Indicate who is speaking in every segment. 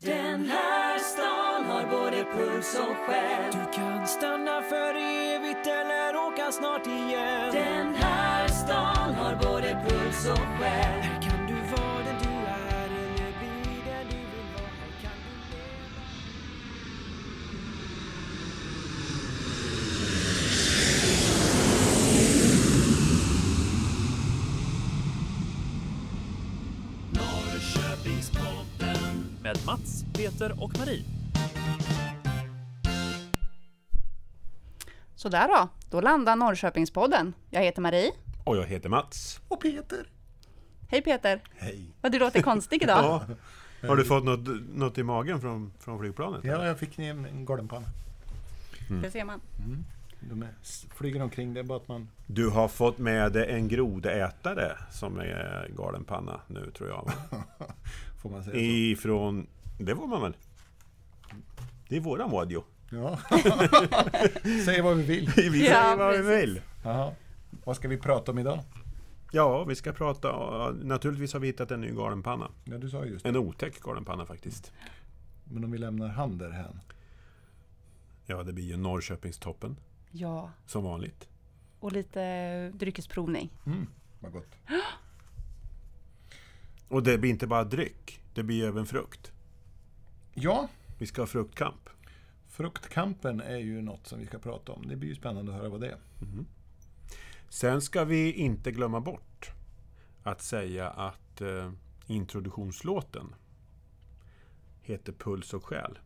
Speaker 1: Den här stan har både puls och själ.
Speaker 2: Du kan stanna för evigt eller åka snart igen.
Speaker 1: Den här stan har både puls och själ.
Speaker 2: Här kan du vara den du är eller bli den du vill vara. Här kan du leva.
Speaker 3: Med Mats, Peter och Marie.
Speaker 4: Sådär då, då landar Norrköpingspodden. Jag heter Marie.
Speaker 5: Och jag heter Mats.
Speaker 6: Och Peter.
Speaker 4: Hej Peter!
Speaker 6: Hej.
Speaker 4: Vad du låter konstig idag.
Speaker 5: Ja. Har du fått något, något i magen från, från flygplanet?
Speaker 6: Ja, jag fick en, en galenpanna.
Speaker 4: Det ser man.
Speaker 6: De är, flyger omkring, det är bara att man...
Speaker 5: Du har fått med dig en grodätare som är galenpanna nu tror jag.
Speaker 6: Får man säga
Speaker 5: Ifrån... Det får man väl? Det är våran radio.
Speaker 6: så? Ja. Säg vad vi vill.
Speaker 5: Vi säger
Speaker 4: Ja,
Speaker 5: vad vi vill.
Speaker 6: Jaha. Vad ska vi prata om idag?
Speaker 5: Ja, vi ska prata... Naturligtvis har vi hittat en ny galenpanna.
Speaker 6: Ja, du sa just det.
Speaker 5: En otäck galenpanna faktiskt.
Speaker 6: Men om vi lämnar han därhän.
Speaker 5: Ja, det blir ju Norrköpingstoppen.
Speaker 4: Ja,
Speaker 5: Som vanligt.
Speaker 4: och lite dryckesprovning.
Speaker 6: Mm, vad gott.
Speaker 5: Och det blir inte bara dryck. Det blir även frukt.
Speaker 6: Ja,
Speaker 5: Vi ska ha fruktkamp.
Speaker 6: fruktkampen är ju något som vi ska prata om. Det blir ju spännande att höra vad det är.
Speaker 5: Sen ska vi inte glömma bort att säga att eh, introduktionslåten heter Puls och själ.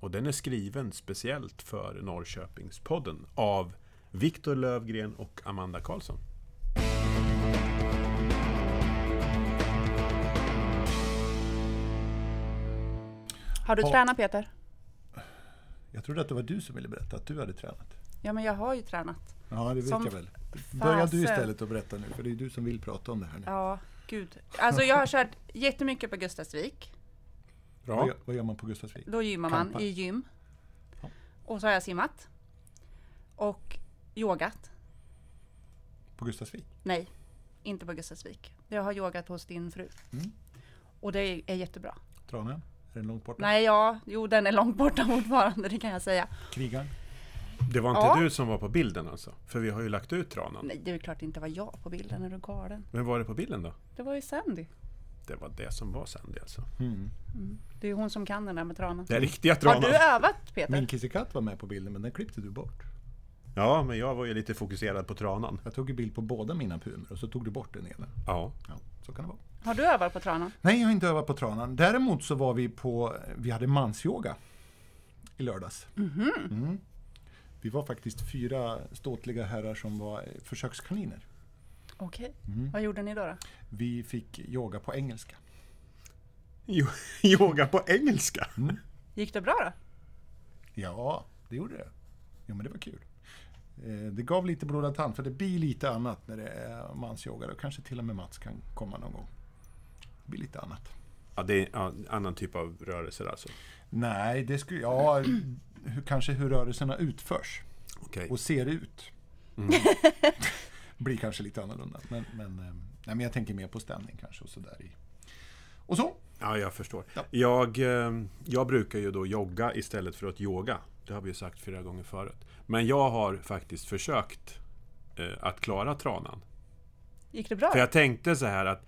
Speaker 5: Och den är skriven speciellt för Norrköpingspodden av Viktor Lövgren och Amanda Karlsson.
Speaker 4: Har du
Speaker 6: Ja.
Speaker 4: tränat Peter?
Speaker 6: Jag trodde att det var du som ville berätta att du hade tränat.
Speaker 4: Ja, men jag har ju tränat.
Speaker 6: Ja, det vet
Speaker 4: Som
Speaker 6: jag väl. Börja du istället att berätta nu, för det är du som vill prata om det här nu.
Speaker 4: Ja, gud. Alltså jag har kört jättemycket på Gustavsvik.
Speaker 6: Vad,
Speaker 5: Bra.
Speaker 6: gör, vad gör man på Gustavsvik?
Speaker 4: Då gymmar man
Speaker 6: Kampar.
Speaker 4: i gym.
Speaker 6: Ja.
Speaker 4: Och så har jag simmat. Och yogat.
Speaker 6: På Gustavsvik?
Speaker 4: Nej, inte på Gustavsvik. Jag har yogat hos din fru.
Speaker 6: Mm.
Speaker 4: Och det är, jättebra.
Speaker 6: Tranön? Är den långt borta?
Speaker 4: Nej, ja, jo den är långt borta fortfarande, det kan jag säga.
Speaker 6: Krigaren?
Speaker 5: Det var inte
Speaker 4: Ja.
Speaker 5: du som var på bilden alltså? För vi har ju lagt ut tranan.
Speaker 4: Nej, det är klart det inte var jag på bilden, är du galen?
Speaker 5: Vem var det på bilden då?
Speaker 4: Det var ju Sandy.
Speaker 5: Det var det som var Sandy alltså.
Speaker 6: Mm.
Speaker 4: Det är ju hon som kan den där med tranan.
Speaker 5: Den riktiga
Speaker 4: Har
Speaker 5: tranan.
Speaker 4: du övat Peter?
Speaker 6: Min kissekatt var med på bilden, men den klippte du bort.
Speaker 5: Ja, men jag var ju lite fokuserad på tranan.
Speaker 6: Jag tog ju bild på båda mina pumer och så tog du bort den ena.
Speaker 5: Ja.
Speaker 6: Ja, så kan det vara.
Speaker 4: Har du övat på tranan?
Speaker 6: Nej, jag har inte övat på tranan. Däremot så var vi på, vi hade mansyoga i lördags. Mm. Vi var faktiskt fyra ståtliga herrar som var försökskaniner.
Speaker 4: Okej.
Speaker 6: Mm.
Speaker 4: Vad gjorde ni då? då?
Speaker 6: Vi fick yoga på engelska.
Speaker 5: Jo- Yoga på engelska.
Speaker 4: Gick det bra då?
Speaker 6: Ja, det gjorde det. Jo, men det var kul. Eh, Det gav lite blodad tand, för det blir lite annat när det är mansyoga. Och kanske till och med Mats kan komma någon gång. Det blir lite annat.
Speaker 5: Ja, det är en annan typ av rörelser alltså.
Speaker 6: Nej, det skulle... Ja, hur, kanske hur rörelserna utförs
Speaker 5: Okej.
Speaker 6: och ser ut. blir kanske lite annorlunda. Men, men, eh, nej, men jag tänker mer på stämning kanske och sådär. Och så.
Speaker 5: Ja, jag förstår.
Speaker 6: Ja.
Speaker 5: Jag, eh, jag brukar ju då jogga istället för att yoga. Det har vi ju sagt flera gånger förut. Men jag har faktiskt försökt eh, att klara tranan.
Speaker 4: Gick det bra?
Speaker 5: För jag tänkte så här att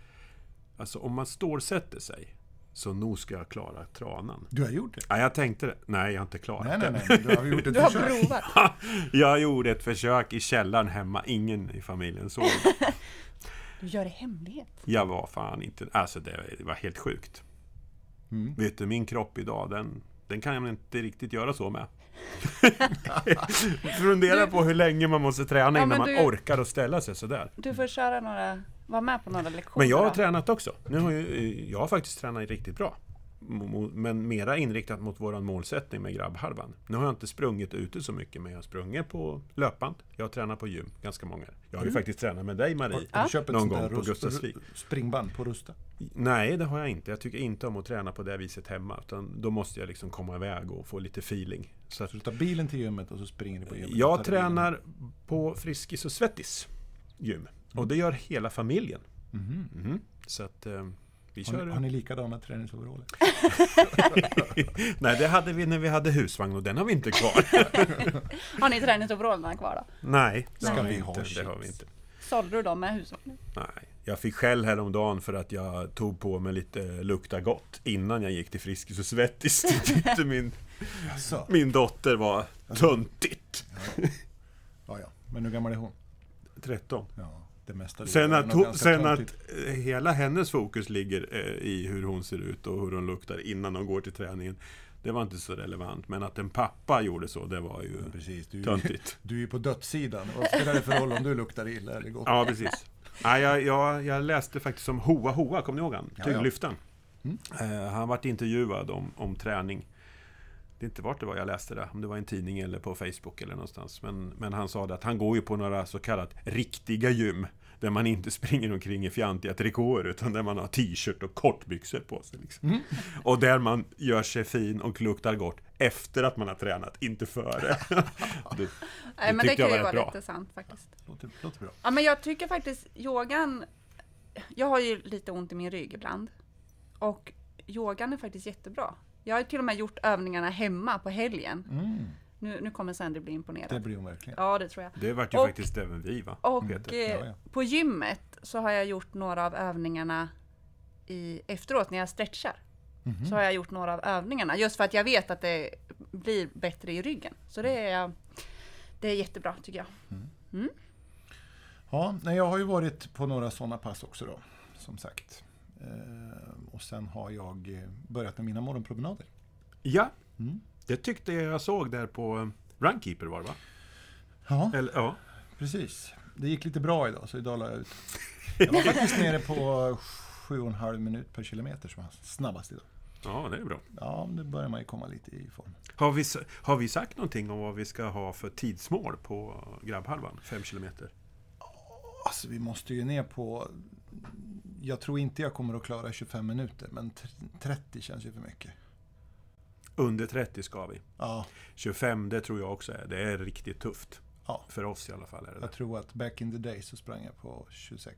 Speaker 5: alltså, om man stålsätter sig så nog ska jag klara tranan.
Speaker 6: Du har gjort det?
Speaker 5: Ja, jag tänkte det. Nej, jag har inte klarat
Speaker 6: Nej, nej,
Speaker 5: det.
Speaker 6: nej. men Du har gjort ett
Speaker 4: Du har
Speaker 6: försök.
Speaker 4: provat?
Speaker 5: Jag gjorde ett försök i källaren hemma. Ingen i familjen såg det.
Speaker 4: Du gör det hemlighet?
Speaker 5: Jag var fan inte... Alltså det, det var helt sjukt.
Speaker 6: Mm.
Speaker 5: Vet du, min kropp idag, den, den kan jag inte riktigt göra så med. Fundera på hur länge man måste träna
Speaker 4: Ja,
Speaker 5: innan man
Speaker 4: du-
Speaker 5: orkar att ställa sig sådär.
Speaker 4: Du får köra några, vara med på några lektioner
Speaker 5: Men jag har
Speaker 4: då.
Speaker 5: tränat också. Nu har ju, jag har faktiskt tränat riktigt bra. Men mera inriktat mot våran målsättning med grabbhalvan. Nu har jag inte sprungit ute så mycket, men jag har sprungit på löpband. Jag har tränat på gym ganska många. Jag har ju faktiskt tränat med dig Marie.
Speaker 6: Ett
Speaker 5: Någon gång på Gustavsvik.
Speaker 6: springband på Rusta?
Speaker 5: Nej, det har jag inte. Jag tycker inte om att träna på det viset hemma. Utan då måste jag liksom komma iväg och få lite feeling. Så att
Speaker 6: Så du tar bilen till gymmet och så springer du på gymmet?
Speaker 5: jag
Speaker 6: tar bilen.
Speaker 5: tränar på Friskis och Svettis gym. Och det gör hela familjen.
Speaker 6: Mhm.
Speaker 5: Mhm. Så att, eh, Vi
Speaker 6: Har
Speaker 5: kör...
Speaker 6: ni, har ni likadana träningsoveraller?
Speaker 5: Nej, det hade vi när vi hade husvagn och den har vi inte kvar.
Speaker 4: Har ni träningsoverallerna kvar då?
Speaker 5: Nej, det
Speaker 6: Ska
Speaker 5: har
Speaker 6: vi
Speaker 5: inte. Det har vi inte.
Speaker 4: Sålde du dem med hushållning?
Speaker 5: Nej. Jag fick skäll häromdagen för att jag tog på mig lite lukta gott innan jag gick till Friskis och Svettis. Det min, min dotter var töntigt.
Speaker 6: Ja, ja. Men hur gammal är hon?
Speaker 5: 13.
Speaker 6: Ja, det mesta.
Speaker 5: Sen att,
Speaker 6: ganska
Speaker 5: sen att hela hennes fokus ligger eh, i hur hon ser ut och hur hon luktar innan hon går till träningen. Det var inte så relevant. Men att en pappa gjorde så, det var ju
Speaker 6: Precis, du,
Speaker 5: töntigt.
Speaker 6: du är ju på dödssidan. Vad spelar det för roll om du luktar illa eller gott?
Speaker 5: Ja, precis. Ja, jag, jag, jag läste faktiskt om Hoa Hoa, kommer ni ihåg han? Tyngdlyftaren.
Speaker 6: Mm.
Speaker 5: Eh, han varit intervjuad om, om träning. Det är inte vart det var jag läste det, om det var i en tidning eller på Facebook eller någonstans. Men, men han sa det att han går ju på några så kallat riktiga gym. Där man inte springer omkring i fjantiga trikåer utan där man har t-shirt och kortbyxor på sig. Liksom.
Speaker 6: Mm.
Speaker 5: Och där man gör sig fin och luktar gott efter att man har tränat, inte före. det,
Speaker 4: Nej, men det kan ju vara
Speaker 5: bra.
Speaker 4: lite sant faktiskt.
Speaker 6: Låter, låter bra.
Speaker 4: Ja, men jag tycker faktiskt yogan... Jag har ju lite ont i min rygg ibland. Och yogan är faktiskt jättebra. Jag har till och med gjort övningarna hemma på helgen.
Speaker 6: Mm,
Speaker 4: Nu, nu kommer Sandra bli imponerad.
Speaker 6: det blir hon verkligen.
Speaker 4: Ja, det tror jag.
Speaker 5: det vart ju
Speaker 4: Och-
Speaker 5: faktiskt även vi va?
Speaker 4: Och
Speaker 5: Peter.
Speaker 4: eh,
Speaker 6: Ja, ja.
Speaker 4: på gymmet så har jag gjort några av övningarna i, efteråt när jag stretchar.
Speaker 6: Mhm.
Speaker 4: Så har jag gjort några av övningarna just för att jag vet att det blir bättre i ryggen. Så det är, det är jättebra tycker jag.
Speaker 6: Ja, nej, jag har ju varit på några sådana pass också då, som sagt. Eh, och sen har jag eh, börjat med mina morgonpromenader.
Speaker 5: Ja,
Speaker 6: Mm.
Speaker 5: det tyckte jag såg där på eh, Runkeeper var det va?
Speaker 6: Ja,
Speaker 5: Eller, ja.
Speaker 6: precis. Det gick lite bra idag, så idag la jag ut. Jag var faktiskt nere på 7,5 minut per kilometer som var snabbast idag.
Speaker 5: ja, det är bra.
Speaker 6: Ja, nu börjar man ju komma lite i form.
Speaker 5: Har vi, har vi sagt någonting om vad vi ska ha för tidsmål på grabbhalvan? Fem kilometer?
Speaker 6: Alltså, vi måste ju ner på... Jag tror inte jag kommer att klara 25 minuter, men t- 30 känns ju för mycket.
Speaker 5: Under 30 ska vi.
Speaker 6: Ja,
Speaker 5: 25, det tror jag också är. Det är riktigt tufft.
Speaker 6: ja.
Speaker 5: För oss i alla fall. Är det
Speaker 6: Jag
Speaker 5: det.
Speaker 6: tror att back in the day så sprang jag på 26.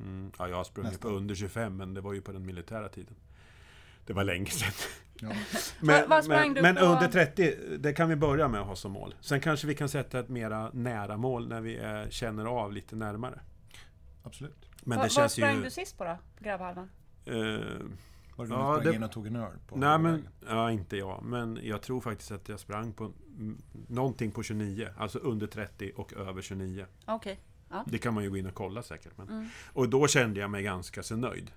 Speaker 5: Mm. Ja, jag har sprungit
Speaker 6: Nästan.
Speaker 5: på under 25, men det var ju på den militära tiden. Det var länge sedan.
Speaker 6: Ja.
Speaker 5: Men,
Speaker 4: vad sprang
Speaker 5: men, men under 30, det kan vi börja med att ha som mål. Sen kanske vi kan sätta ett mera nära mål när vi eh, känner av lite närmare.
Speaker 6: Absolut.
Speaker 5: Men
Speaker 4: Va-
Speaker 5: det
Speaker 4: vad
Speaker 5: känns
Speaker 4: sprang
Speaker 5: ju...
Speaker 4: du sist på då? Grabbhalvan?
Speaker 5: Eh,
Speaker 6: Var det
Speaker 5: Ja,
Speaker 6: ja, sprang
Speaker 5: det-
Speaker 6: in och tog en öl på
Speaker 5: nej, men, ja, inte jag. Men jag tror faktiskt att jag sprang på mm, någonting på 29. Alltså under 30 och över 29.
Speaker 4: Okej.
Speaker 5: Det kan man ju gå in och kolla säkert. Men.
Speaker 4: Mm.
Speaker 5: Och då kände jag mig ganska så nöjd.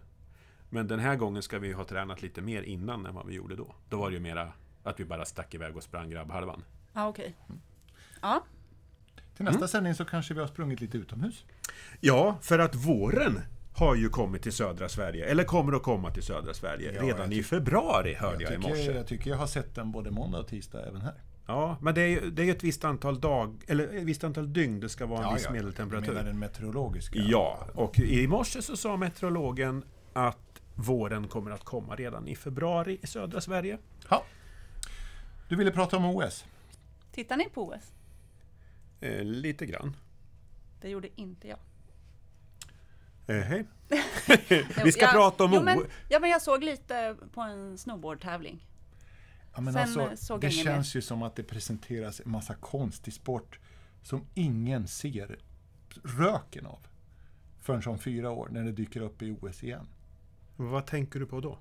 Speaker 5: Men den här gången ska vi ha tränat lite mer innan än vad vi gjorde då. Då var det ju mera att vi bara stack iväg och sprang grabbhalvan.
Speaker 4: Ja, okej. Ja,
Speaker 6: Till nästa sändning så kanske vi har sprungit lite utomhus.
Speaker 5: Ja, för att våren har ju kommit till södra Sverige. Eller kommer att komma till södra Sverige.
Speaker 6: Ja,
Speaker 5: redan i februari hörde jag,
Speaker 6: jag,
Speaker 5: i morse.
Speaker 6: jag tycker jag har sett den både måndag och tisdag även här.
Speaker 5: Ja, men det är ju det är ett visst antal dag, eller ett visst antal dygn det ska vara en viss
Speaker 6: Jag
Speaker 5: medeltemperatur.
Speaker 6: menar den meteorologiska.
Speaker 5: Ja, och i morse så sa meteorologen att våren kommer att komma redan i februari i södra Sverige.
Speaker 6: Ja. Du ville prata om OS.
Speaker 4: tittar ni på OS?
Speaker 5: Eh, lite grann.
Speaker 4: Det gjorde inte jag.
Speaker 5: Eh, hej. Vi ska
Speaker 4: jag-
Speaker 5: prata om
Speaker 4: jo, men, Ja, men jag såg lite på en snowboardtävling.
Speaker 6: Ja, men
Speaker 4: Sen,
Speaker 6: alltså,
Speaker 4: eh, såg
Speaker 6: det känns ju som att det presenteras en massa konstig sport som ingen ser röken av förrän om fyra år när det dyker upp i OS igen.
Speaker 5: Vad tänker du på då?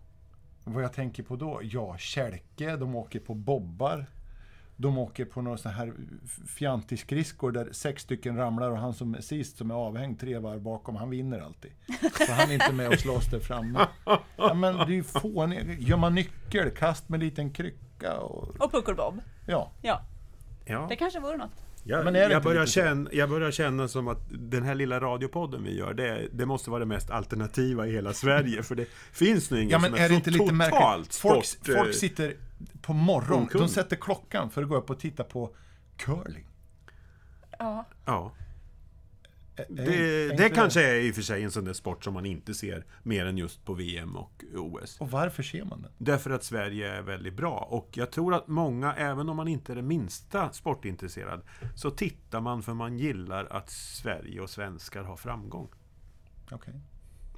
Speaker 6: Vad jag tänker på då? Ja, kälke, de åker på bobbar. De åker på några sådana här fjantiskridskor där sex stycken ramlar och han som är sist, som är avhängd tre varv bakom, han vinner alltid. Så han är inte med och slåss där framme. Ja, men det är ju fånigt. Gör man nyckelkast med en liten krycka och...
Speaker 4: Och puckelbob.
Speaker 6: Ja,
Speaker 4: Ja,
Speaker 5: Ja,
Speaker 4: det kanske vore något.
Speaker 5: jag,
Speaker 6: Men är det
Speaker 5: jag, börjar
Speaker 6: lite så?
Speaker 5: känna, jag börjar känna som att den här lilla radiopodden vi gör, det, det måste vara det mest alternativa i hela Sverige. För det finns nog ingen
Speaker 6: Ja men
Speaker 5: som
Speaker 6: är det
Speaker 5: så
Speaker 6: inte lite
Speaker 5: totalt
Speaker 6: märkligt? Folk,
Speaker 5: sport...
Speaker 6: folk sitter på morgon,
Speaker 5: okunnig.
Speaker 6: de sätter klockan för att gå upp och titta på curling.
Speaker 4: Ja,
Speaker 5: Ja, det,
Speaker 6: är
Speaker 5: det kanske är i och för sig en sån där sport som man inte ser mer än just på VM och OS.
Speaker 6: Och varför ser man den?
Speaker 5: Därför att Sverige är väldigt bra. Och jag tror att många, även om man inte är det minsta sportintresserad, så tittar man för man gillar att Sverige och svenskar har framgång.
Speaker 6: Okej.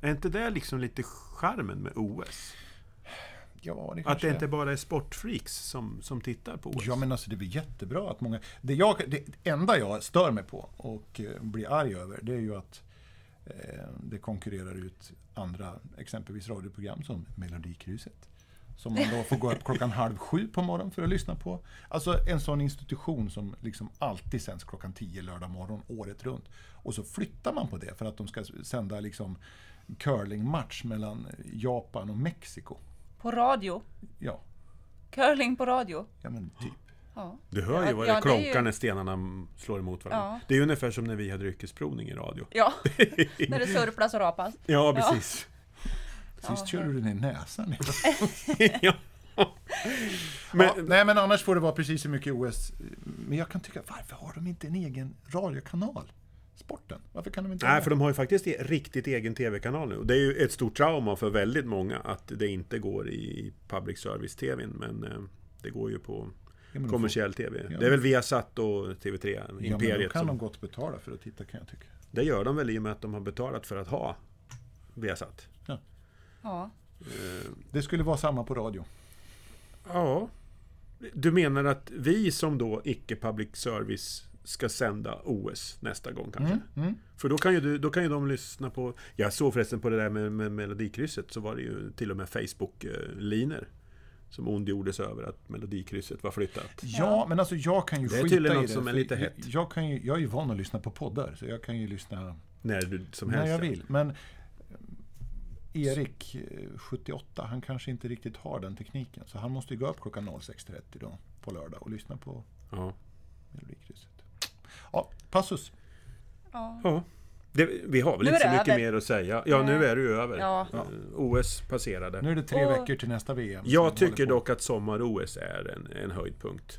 Speaker 5: Är inte det liksom lite charmen med OS?
Speaker 6: Ja, det
Speaker 5: Att det inte bara är sportfreaks som, som tittar på OS?
Speaker 6: Ja, men alltså det är väl jättebra att många... Det, jag, det enda jag stör mig på och eh, blir arg över, det är ju att eh, det konkurrerar ut andra, exempelvis radioprogram som Melodikrysset. Som man då får gå upp klockan halv sju på morgonen för att lyssna på. Alltså en sån institution som liksom alltid sänds klockan tio lördag morgon året runt. Och så flyttar man på det för att de ska sända liksom curlingmatch mellan Japan och Mexiko.
Speaker 4: På radio.
Speaker 6: Ja,
Speaker 4: Curling på radio.
Speaker 6: ja men typ.
Speaker 4: Ja.
Speaker 5: Du hör ju
Speaker 4: Ja,
Speaker 5: vad
Speaker 4: ja,
Speaker 5: det
Speaker 4: det är
Speaker 5: klonkar
Speaker 4: ju-
Speaker 5: när stenarna slår emot varandra.
Speaker 4: Ja.
Speaker 5: Det är ungefär som när vi hade yrkesprovning i radio.
Speaker 4: Ja, när det surplas och rapas.
Speaker 5: Ja, precis.
Speaker 6: Sist
Speaker 4: Ja,
Speaker 6: körde du den i näsan.
Speaker 5: ja. Men,
Speaker 6: ja, nej men annars får det vara precis så mycket OS. Men jag kan tycka, varför har de inte en egen radiokanal? Sporten? Varför kan de inte
Speaker 5: Nej, för de har ju faktiskt e- riktigt egen TV-kanal nu. Och Det är ju ett stort trauma för väldigt många att det inte går i public service-TVn. Men eh, det går ju på
Speaker 6: Ja, de
Speaker 5: kommersiell TV.
Speaker 6: Ja.
Speaker 5: Det är väl Viasat och TV3,
Speaker 6: får- Ja, men då kan de
Speaker 5: som,
Speaker 6: gott betala för att titta kan jag tycka.
Speaker 5: det gör de väl i och med att de har betalat för att ha Viasat.
Speaker 4: Ja.
Speaker 5: Eh,
Speaker 6: Det skulle vara samma på radio.
Speaker 5: Ja. Du menar att vi som då icke-public service ska sända OS nästa gång kanske?
Speaker 6: Mm, mm.
Speaker 5: För då kan, ju du, då kan ju de lyssna på... Jag såg förresten på det där med, med Melodikrysset så var det ju till och med Facebook-liner som ondgjorde sig över att Melodikrysset var flyttat.
Speaker 6: Ja, men alltså jag kan ju
Speaker 5: Det är
Speaker 6: skita
Speaker 5: tydligen
Speaker 6: i
Speaker 5: något
Speaker 6: det.
Speaker 5: som är lite
Speaker 6: jag-
Speaker 5: hett.
Speaker 6: Jag, kan ju, jag är ju van att lyssna på poddar, så jag kan ju lyssna
Speaker 5: När du som
Speaker 6: när
Speaker 5: helst.
Speaker 6: jag
Speaker 5: ja.
Speaker 6: vill. Men eh, Erik, eh, 78, han kanske inte riktigt har den tekniken. Så han måste ju gå upp klockan 06.30 då på lördag och lyssna på
Speaker 5: Ja.
Speaker 6: Melodikrysset. Ja, passus.
Speaker 4: Ja.
Speaker 5: ja. Det, vi har väl
Speaker 4: Nu
Speaker 5: inte så mycket
Speaker 4: över.
Speaker 5: mer att säga. Ja, nu är det ju över.
Speaker 4: Ja.
Speaker 5: Eh, OS passerade.
Speaker 6: Nu är det tre
Speaker 4: Och-
Speaker 6: veckor till nästa VM.
Speaker 5: Jag tycker dock att sommar-OS är en, en höjdpunkt.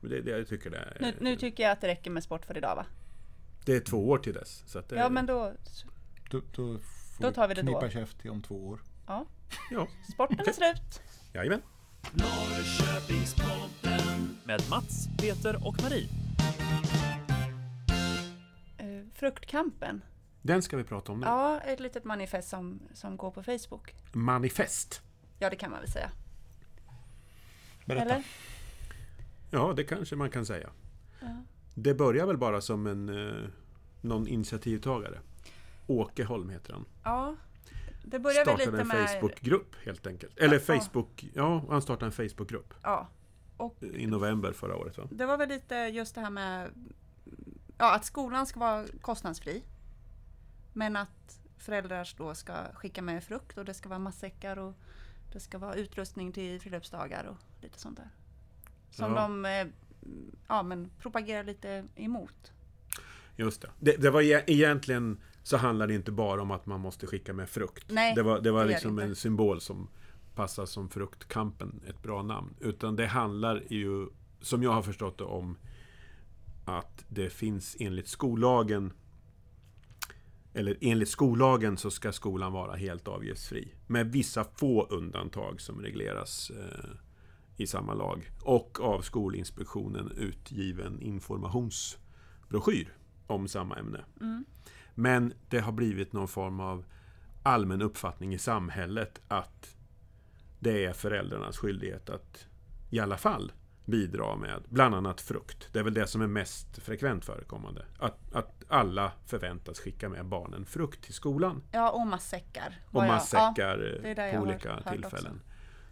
Speaker 5: Det, det, jag tycker det är,
Speaker 4: Nu, nu tycker jag att det räcker med sport för idag va?
Speaker 5: det är två år till dess. Så att det,
Speaker 4: Ja men då,
Speaker 6: Då, då, får
Speaker 4: Då tar vi det då.
Speaker 6: knipa käft till om två år.
Speaker 4: ja.
Speaker 5: Ja,
Speaker 4: Sporten är slut.
Speaker 5: jajamän.
Speaker 3: Norrköpingspodden. Med Mats, Peter och Marie.
Speaker 4: Fruktkampen.
Speaker 5: Den ska vi prata om nu.
Speaker 4: Ja, ett litet manifest som, som går på Facebook.
Speaker 5: Manifest.
Speaker 4: Ja, det kan man väl säga.
Speaker 6: Berätta.
Speaker 4: Eller?
Speaker 5: Ja, det kanske man kan säga.
Speaker 4: Ja.
Speaker 5: Det börjar väl bara som en eh, någon initiativtagare. Åke Holm heter han.
Speaker 4: Ja. Det börjar väl
Speaker 5: Startade
Speaker 4: lite
Speaker 5: en
Speaker 4: med...
Speaker 5: Facebookgrupp helt enkelt. Eller
Speaker 4: Ja.
Speaker 5: Facebook... Ja, han startade en Facebookgrupp
Speaker 4: Ja. Och
Speaker 5: i november förra året. Va?
Speaker 4: det var väl lite just det här med ja, att skolan ska vara kostnadsfri. Men att föräldrar då ska skicka med frukt och det ska vara matsäckar och det ska vara utrustning till friluftsdagar och lite sånt där. Som
Speaker 5: Ja.
Speaker 4: de eh, ja, men propagerar lite emot.
Speaker 5: Just det. det. Det var e- egentligen så handlar det inte bara om att man måste skicka med frukt.
Speaker 4: Nej,
Speaker 5: det var, det var
Speaker 4: det
Speaker 5: liksom en symbol som passar som fruktkampen, ett bra namn. Utan det handlar ju, som jag har förstått det, om att det finns enligt skollagen eller enligt skollagen så ska skolan vara helt avgiftsfri. Med vissa få undantag som regleras eh, i samma lag. Och av Skolinspektionen utgiven informationsbroschyr om samma ämne. Men det har blivit någon form av allmän uppfattning i samhället att det är föräldrarnas skyldighet att i alla fall bidra med bland annat frukt. Det är väl det som är mest frekvent förekommande. Att, att alla förväntas skicka med barnen frukt till skolan.
Speaker 4: Ja, och matsäckar.
Speaker 5: Och matsäckar eh,
Speaker 4: jag
Speaker 5: på olika tillfällen.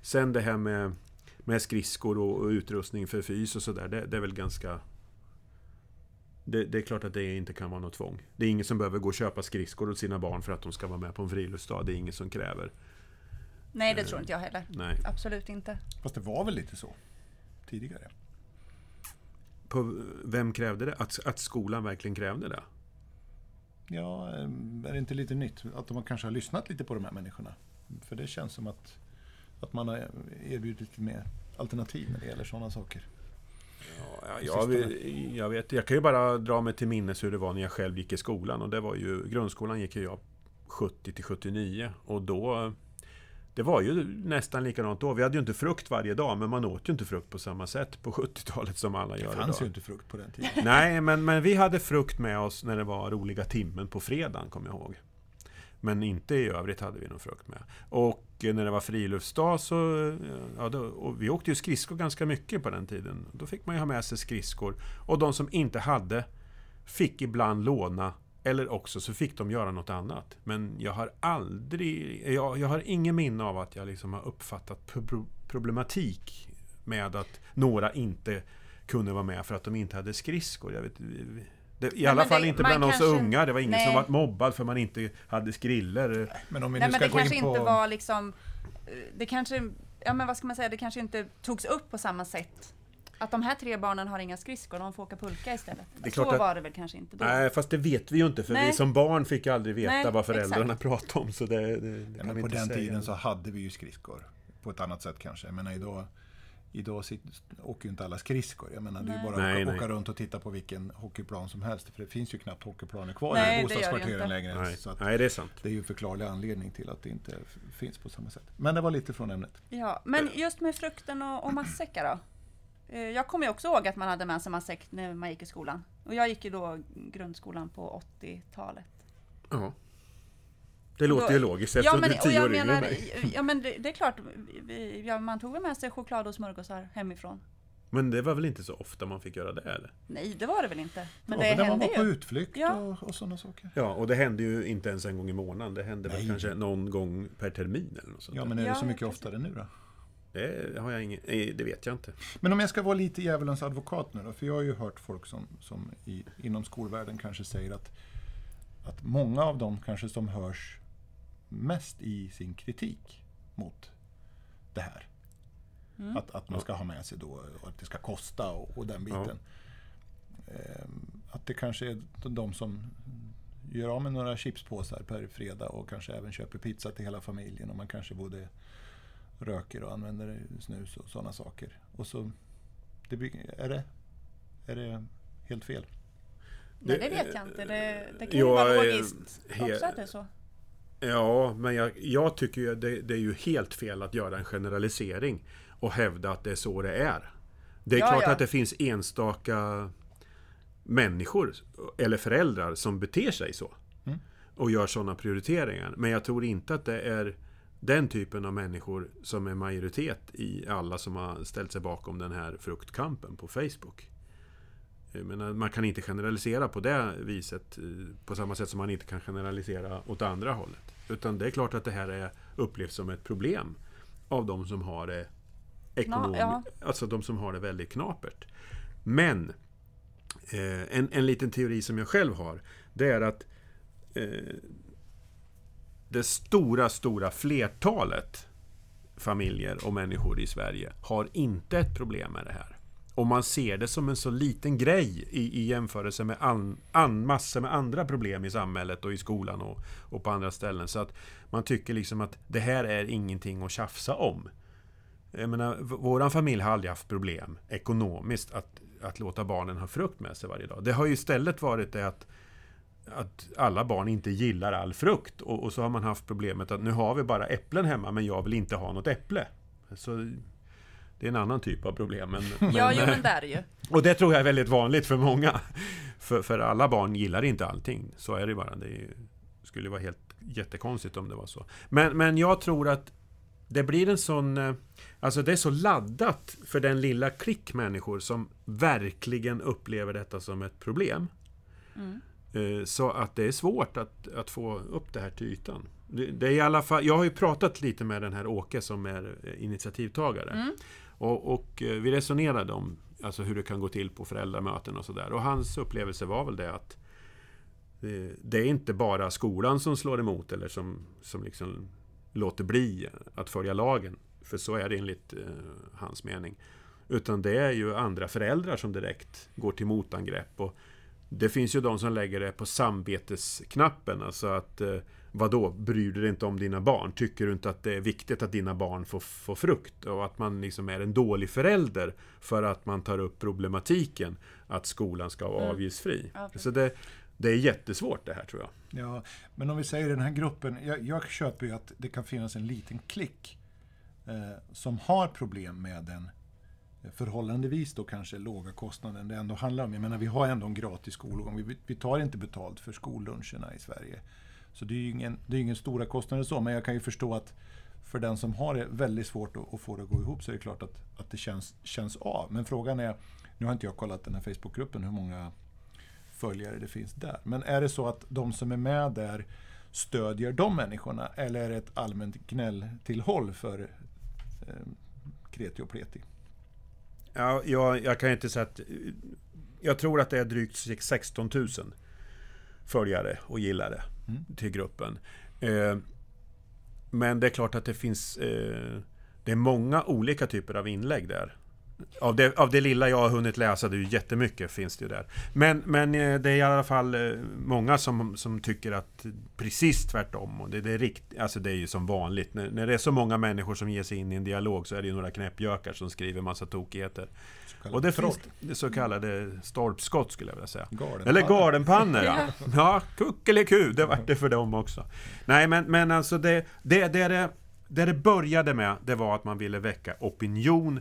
Speaker 5: Sen det här med, med skridskor och, och utrustning för fys och sådär. Det, det är väl ganska... Det, det är klart att det inte kan vara något tvång. Det är ingen som behöver gå och köpa skridskor åt sina barn för att de ska vara med på en friluftsdag. Det är ingen som kräver.
Speaker 4: Nej, det tror inte jag heller.
Speaker 5: Nej.
Speaker 4: Absolut inte.
Speaker 6: Fast det var väl lite så tidigare.
Speaker 5: På, vem krävde det? Att, att skolan verkligen krävde det?
Speaker 6: Ja, eh, är det inte lite nytt? Att de kanske har lyssnat lite på de här människorna. För det känns som att, att man har erbjudit lite mer alternativ när det gäller sådana saker.
Speaker 5: Ja, jag, vet- jag vet, jag kan ju bara dra mig till minnes hur det var när jag själv gick i skolan. Och det var ju, grundskolan gick ju jag 70 till 79. Och då... Det var ju nästan likadant då. Vi hade ju inte frukt varje dag, men man åt ju inte frukt på samma sätt på 70-talet som alla
Speaker 6: Det
Speaker 5: gör
Speaker 6: fanns
Speaker 5: idag.
Speaker 6: ju inte frukt på den tiden.
Speaker 5: Nej, men, men vi hade frukt med oss när det var roliga timmen på fredagen, kommer jag ihåg. Men inte i övrigt hade vi någon frukt med. Och när det var friluftsdag så... Ja, då, vi åkte ju skridskor ganska mycket på den tiden. Då fick man ju ha med sig skridskor. Och de som inte hade fick ibland låna eller också så fick de göra något annat. Men jag har aldrig... Jag, jag har ingen minne av att jag liksom har uppfattat pro- problematik med att några inte kunde vara med för att de inte hade skridskor. Jag vet, det, I alla
Speaker 4: men
Speaker 5: fall
Speaker 4: det-
Speaker 5: inte bland oss
Speaker 4: kanske-
Speaker 5: unga. Det var ingen
Speaker 4: Nej.
Speaker 5: som var mobbad för man inte hade skrillor.
Speaker 6: Men om vi
Speaker 4: Nej
Speaker 6: nu
Speaker 4: men
Speaker 6: ska
Speaker 4: det
Speaker 6: gå
Speaker 4: kanske
Speaker 6: in på...
Speaker 4: inte var liksom, eh, det kanske, ja men vad ska man säga, det kanske inte togs upp på samma sätt. Att de här tre barnen har inga skridskor, de får åka pulka istället.
Speaker 5: Det är
Speaker 4: Så
Speaker 5: att-
Speaker 4: var det väl kanske inte då.
Speaker 5: Nej, fast det vet vi ju inte för vi
Speaker 4: Nej.
Speaker 5: som barn fick aldrig veta
Speaker 4: Nej,
Speaker 5: vad föräldrarna pratade om. Så det, det, det
Speaker 6: Ja,
Speaker 5: kan
Speaker 6: men
Speaker 5: vi
Speaker 6: på
Speaker 5: inte
Speaker 6: den
Speaker 5: säga.
Speaker 6: tiden så hade vi ju skridskor. På ett annat sätt kanske. Jag menar idag, idag åker ju inte alla skridskor. Jag menar det är ju bara att
Speaker 5: Nej,
Speaker 6: åka,
Speaker 5: nej.
Speaker 6: åka runt och titta på vilken hockeyplan som helst. För det finns ju knappt hockeyplaner kvar
Speaker 4: Nej,
Speaker 6: i bostadskvarteren längre.
Speaker 5: Nej,
Speaker 6: Så att
Speaker 5: Nej, det är sant.
Speaker 6: det är ju en förklarlig anledning till att det inte finns på samma sätt. Men det var lite från ämnet.
Speaker 4: Ja, men just med frukten och, och matsäckar då? Eh, Jag kommer ju också ihåg att man hade med sig matsäck när man gick i skolan. Och jag gick ju då grundskolan på 80-talet.
Speaker 5: Ja. Det låter
Speaker 4: Då-
Speaker 5: ju logiskt
Speaker 4: Ja
Speaker 5: eftersom
Speaker 4: men,
Speaker 5: du är tio
Speaker 4: jag
Speaker 5: år yngre än
Speaker 4: menar,
Speaker 5: mig.
Speaker 4: ja, men det, det är klart, vi, ja, man tog väl med sig choklad och smörgåsar hemifrån.
Speaker 5: Men det var väl inte så ofta man fick göra det eller?
Speaker 4: Nej, det var det väl inte. Men
Speaker 6: ja,
Speaker 4: det
Speaker 6: när man
Speaker 4: hände
Speaker 6: var på
Speaker 4: ju.
Speaker 6: utflykt
Speaker 4: Ja.
Speaker 6: och, och sådana saker.
Speaker 5: Ja, och det hände ju inte ens en gång i månaden. Det hände väl
Speaker 6: Nej.
Speaker 5: kanske någon gång per termin eller något sånt
Speaker 6: Ja, men är det
Speaker 4: Ja,
Speaker 6: så mycket oftare nu då?
Speaker 5: Det har jag ingen... Det vet jag inte.
Speaker 6: Men om jag ska vara lite djävulens advokat nu då, för jag har ju hört folk som, som i, inom skolvärlden kanske säger att, att många av dem kanske som hörs mest i sin kritik mot det här.
Speaker 4: Mm.
Speaker 6: Att, att man ska ha med sig då och att det ska kosta och, och den biten. Ehm, att det kanske är de som gör av med några chipspåsar per fredag och kanske även köper pizza till hela familjen och man kanske både röker och använder snus och sådana saker. Och så det, blir- är, det, är det helt fel?
Speaker 4: Nej, det vet jag inte. Det, det kan ju vara logiskt också att det är så.
Speaker 5: Ja, men jag, jag tycker ju det, det är ju helt fel att göra en generalisering och hävda att det är så det är. Det är
Speaker 4: Ja,
Speaker 5: klart
Speaker 4: ja.
Speaker 5: att det finns enstaka människor eller föräldrar som beter sig så.
Speaker 6: Mm.
Speaker 5: Och gör sådana prioriteringar. Men jag tror inte att det är den typen av människor som är majoritet i alla som har ställt sig bakom den här fruktkampen på Facebook. Menar, man kan inte generalisera på det viset eh, på samma sätt som man inte kan generalisera åt andra hållet. Utan det är klart att det här är upplevs som ett problem av de som har det ekonomiskt,
Speaker 4: ja.
Speaker 5: alltså de som har det väldigt knapert. Men eh, en, en liten teori som jag själv har, det är att eh, det stora, stora flertalet familjer och människor i Sverige har inte ett problem med det här. Och man ser det som en så liten grej i, i jämförelse med an, an, massor med andra problem i samhället och i skolan och, och på andra ställen. Så att man tycker liksom att det här är ingenting att tjafsa om. Jag menar, våran familj har aldrig haft problem ekonomiskt att, att låta barnen ha frukt med sig varje dag. Det har ju istället varit det att att alla barn inte gillar all frukt och, och så har man haft problemet att nu har vi bara äpplen hemma men jag vill inte ha något äpple. Så det är en annan typ av problem. Men,
Speaker 4: Ja, jo
Speaker 5: men,
Speaker 4: men det är det ju.
Speaker 5: och det tror jag är väldigt vanligt för många. För, för alla barn gillar inte allting. Så är det bara. Det är, skulle vara helt jättekonstigt om det var så. Men, men jag tror att det blir en sån... eh, Alltså det är så laddat för den lilla klick människor som verkligen upplever detta som ett problem.
Speaker 4: Mm.
Speaker 5: Eh, Så att det är svårt att, att få upp det här till ytan. Det, det är i alla fall, jag har ju pratat lite med den här Åke som är eh, initiativtagare.
Speaker 4: Mm.
Speaker 5: Och, och eh, vi resonerade om alltså hur det kan gå till på föräldramöten och sådär. Och hans upplevelse var väl det att det är inte bara skolan som slår emot eller som, som liksom låter bli att följa lagen. För så är det enligt eh, hans mening. Utan det är ju andra föräldrar som direkt går till motangrepp. Och det finns ju de som lägger det på samvetesknappen. Alltså att eh, Vadå, bryr du dig inte om dina barn? Tycker du inte att det är viktigt att dina barn får, får frukt? Och att man liksom är en dålig förälder för att man tar upp problematiken att skolan ska vara
Speaker 4: Mm.
Speaker 5: avgiftsfri.
Speaker 4: Ja.
Speaker 5: Så det, det är jättesvårt det här tror jag.
Speaker 6: Ja, men om vi säger den här gruppen, jag, jag köper ju att det kan finnas en liten klick eh, som har problem med den förhållandevis då kanske låga kostnaden det ändå handlar om. Jag menar, vi har ändå en gratis skolgång. Vi, vi tar inte betalt för skolluncherna i Sverige. Så det är ju ingen, det är ingen stora kostnader så, men jag kan ju förstå att för den som har det väldigt svårt att, att få det att gå ihop så är det klart att, att det känns, känns av. Men frågan är, nu har inte jag kollat den här Facebookgruppen, hur många följare det finns där. Men är det så att de som är med där stödjer de människorna eller är det ett allmänt gnälltillhåll för eh, kreti och pleti?
Speaker 5: Ja, jag, jag kan inte säga att... Jag tror att det är drygt 16 000 följare och gillare till gruppen. Eh, men det är klart att det finns... Eh, det är många olika typer av inlägg där. Av det, av det lilla jag har hunnit läsa, det är ju jättemycket finns det ju där. Men, men eh, det är i alla fall eh, många som, som tycker att precis tvärtom. Och det, det, är rikt, alltså det är ju som vanligt. När, när det är så många människor som ger sig in i en dialog så är det ju några knäppjökar som skriver massa tokigheter. Och det
Speaker 6: troll.
Speaker 5: finns det så kallade stolpskott skulle jag vilja säga.
Speaker 6: Gardenpannor.
Speaker 5: Eller gardenpannor ja. Ja, kuckeliku, det vart det för dem också. Nej men, men alltså det, det, det, det, det det började med, det var att man ville väcka opinion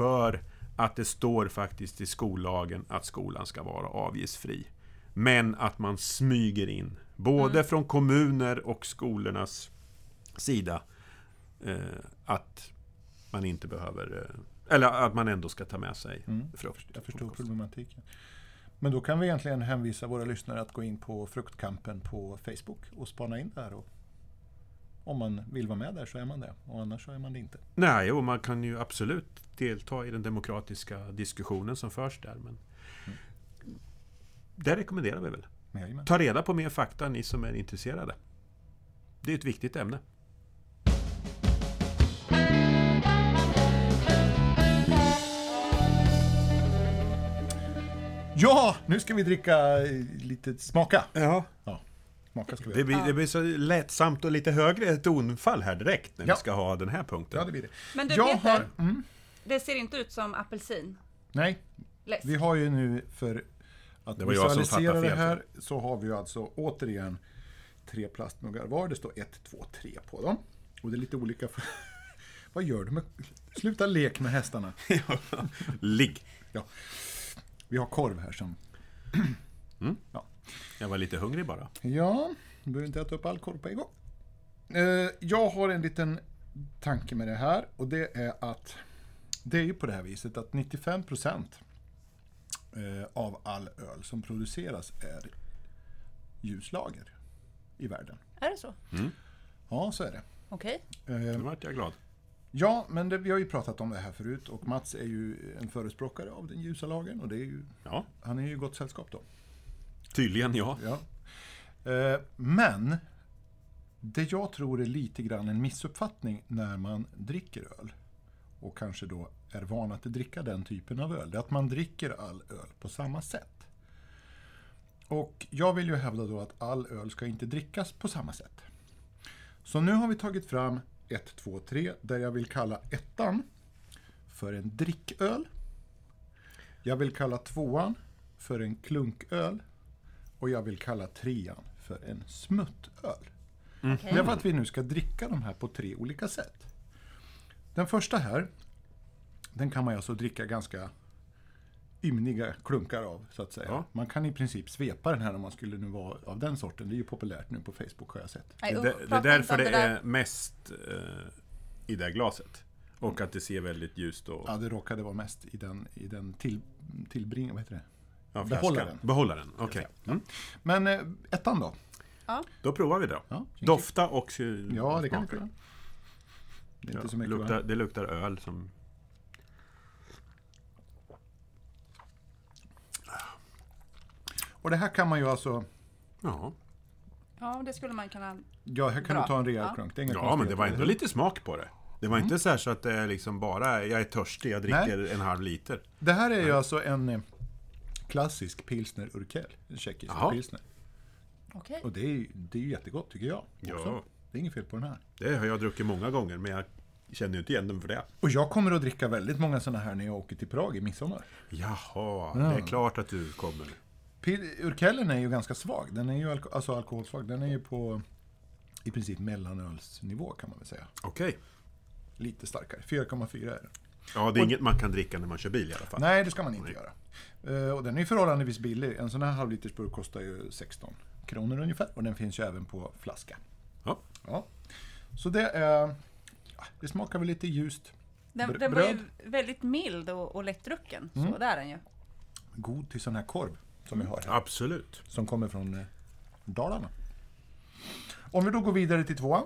Speaker 5: för att det står faktiskt i skollagen att skolan ska vara avgiftsfri. Men att man smyger in, både från kommuner och skolornas sida, eh, att man inte behöver, eh, eller att man ändå ska ta med sig frukt.
Speaker 6: Jag förstår problematiken. Men då kan vi egentligen hänvisa våra lyssnare att gå in på Fruktkampen på Facebook och spana in där. Och om man vill vara med där så är man det, och annars så är man det inte.
Speaker 5: Nej, och man kan ju absolut delta i den demokratiska diskussionen som förs där. Men det rekommenderar vi väl.
Speaker 6: Jajamän.
Speaker 5: Ta reda på mer fakta, ni som är intresserade. Det är ett viktigt ämne.
Speaker 6: Ja, nu ska vi dricka lite smaka.
Speaker 5: Ja.
Speaker 6: Ja, smaka ska vi
Speaker 5: Det blir, det blir så lättsamt och lite högre tonfall här direkt när
Speaker 6: Ja.
Speaker 5: vi ska ha den här punkten.
Speaker 6: Ja, det blir det.
Speaker 4: Men du
Speaker 6: Jag
Speaker 4: Peter,
Speaker 6: har, mm,
Speaker 4: det ser inte ut som apelsin.
Speaker 6: nej,
Speaker 4: Läsk.
Speaker 6: vi har ju nu för att
Speaker 5: Det
Speaker 6: visualisera det
Speaker 5: fel.
Speaker 6: här så har vi ju alltså återigen tre plastmuggar var. Det står 1, 2, 3 på dem. Och det är lite olika. För... Vad gör du med... Sluta lek med hästarna.
Speaker 5: Ligg!
Speaker 6: Ja. Vi har korv här som...
Speaker 5: Jag var lite hungrig bara.
Speaker 6: Ja, du behöver inte äta upp all korv på en gång. Eh, Jag har en liten tanke med det här och det är att det är ju på det här viset att 95% eh, av all öl som produceras är ljuslager i världen.
Speaker 4: Är det så?
Speaker 6: Ja, så är det.
Speaker 4: Okej.
Speaker 6: Eh,
Speaker 5: Nu vart jag glad.
Speaker 6: Ja, men det, vi har ju pratat om det här förut och Mats är ju en förespråkare av den ljusa lagen och det är ju,
Speaker 5: Ja,
Speaker 6: han är ju i gott sällskap då
Speaker 5: tydligen ja.
Speaker 6: Ja. Eh, men det jag tror är lite grann en missuppfattning när man dricker öl och kanske då är van att dricka den typen av öl, det är att man dricker all öl på samma sätt. Och jag vill ju hävda då att all öl ska inte drickas på samma sätt. Så nu har vi tagit fram 1, 2, 3 där jag vill kalla ettan för en dricköl. Jag vill kalla tvåan för en klunköl. Och jag vill kalla trean för en smuttöl.
Speaker 4: Okej.
Speaker 6: Därför att vi nu ska dricka de här på tre olika sätt. Den första här, den kan man alltså dricka ganska ymniga klunkar av, så att säga.
Speaker 5: Ja.
Speaker 6: Man kan i princip svepa den här om man skulle nu vara av den sorten. Det är ju populärt nu på Facebook har jag sett.
Speaker 4: Nej,
Speaker 5: Det, det, det är därför
Speaker 4: om
Speaker 5: det
Speaker 4: där.
Speaker 5: är mest eh, i det här glaset. Och att det ser väldigt ljust och...
Speaker 6: Ja, det råkade vara mest i den, i den till, tillbring, vad heter det?
Speaker 5: Ja,
Speaker 6: behållaren.
Speaker 5: Behållaren, okej. Mm.
Speaker 6: Men eh, ettan då?
Speaker 5: Då provar vi då.
Speaker 6: Ja,
Speaker 5: Dofta och
Speaker 6: Ja, det kan vi göra. Det är
Speaker 5: Ja,
Speaker 6: inte så mycket
Speaker 5: luktar, det luktar öl som...
Speaker 6: Och det här kan man ju alltså...
Speaker 5: Ja,
Speaker 4: Ja, det skulle man kunna...
Speaker 6: Ja, här kan
Speaker 4: Bra.
Speaker 6: du ta en rejäl
Speaker 4: Ja.
Speaker 6: klunk. Det är inga
Speaker 5: ja men det var ändå lite smak på det. Det var
Speaker 6: Mm.
Speaker 5: inte så, här så att det är liksom bara, jag är törstig, jag dricker en halv liter.
Speaker 6: Det här är ju alltså en klassisk pilsner urkel. En tjeckisk
Speaker 5: Jaha.
Speaker 6: pilsner.
Speaker 4: Okej.
Speaker 6: Och det är ju det är ju jättegott tycker jag.
Speaker 5: Ja.
Speaker 6: också. Det är inget fel på den här.
Speaker 5: Det har jag druckit många gånger, men jag känner ju inte igen den för det.
Speaker 6: Och jag kommer att dricka väldigt många sådana här när jag åker till Prag i midsommar.
Speaker 5: Jaha, det är klart att du kommer.
Speaker 6: Pil- Urkellen är ju ganska svag. Den är ju alko- alltså alkoholsvag. Den är ju på i princip mellanölsnivå kan man väl säga.
Speaker 5: Okej.
Speaker 6: Lite starkare. 4,4 är den.
Speaker 5: Ja, det är inget man kan dricka när man kör bil i alla fall.
Speaker 6: Nej, det ska man inte göra. Eh, och den är ju förhållandevis billig. En sån här halvlitersburk kostar ju 16 kronor ungefär. Och den finns ju även på flaska.
Speaker 5: Ja.
Speaker 6: Ja. Så det är... Det smakar väl lite ljust.
Speaker 4: Den,
Speaker 6: Br-
Speaker 4: den var ju väldigt mild och, och lättdrucken.
Speaker 6: Mm.
Speaker 4: Så där är den ju.
Speaker 6: God till sån här korv som vi har här.
Speaker 5: Absolut.
Speaker 6: Som kommer från eh, Dalarna. Om vi då går vidare till tvåan.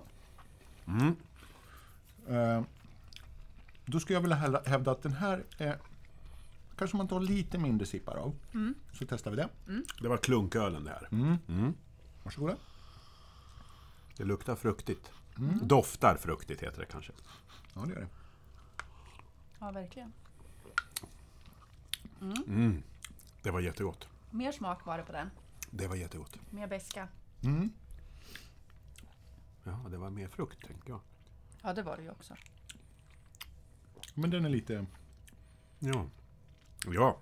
Speaker 6: Eh, då skulle jag vilja hävda- att den här är... Kanske man tar lite mindre sippar av. Så testar vi det.
Speaker 5: Det var klunkölen det här.
Speaker 6: Varsågoda.
Speaker 5: Det luktar fruktigt. Doftar fruktigt heter det kanske.
Speaker 6: Ja, det gör det.
Speaker 4: Ja, verkligen.
Speaker 5: Det var jättegott.
Speaker 4: Mer smak var det på den.
Speaker 5: Det var jättegott.
Speaker 4: Mer beska.
Speaker 5: Ja, det var mer frukt tänker jag.
Speaker 4: Ja, det var det ju också.
Speaker 6: Men den är lite,
Speaker 5: Ja. Ja,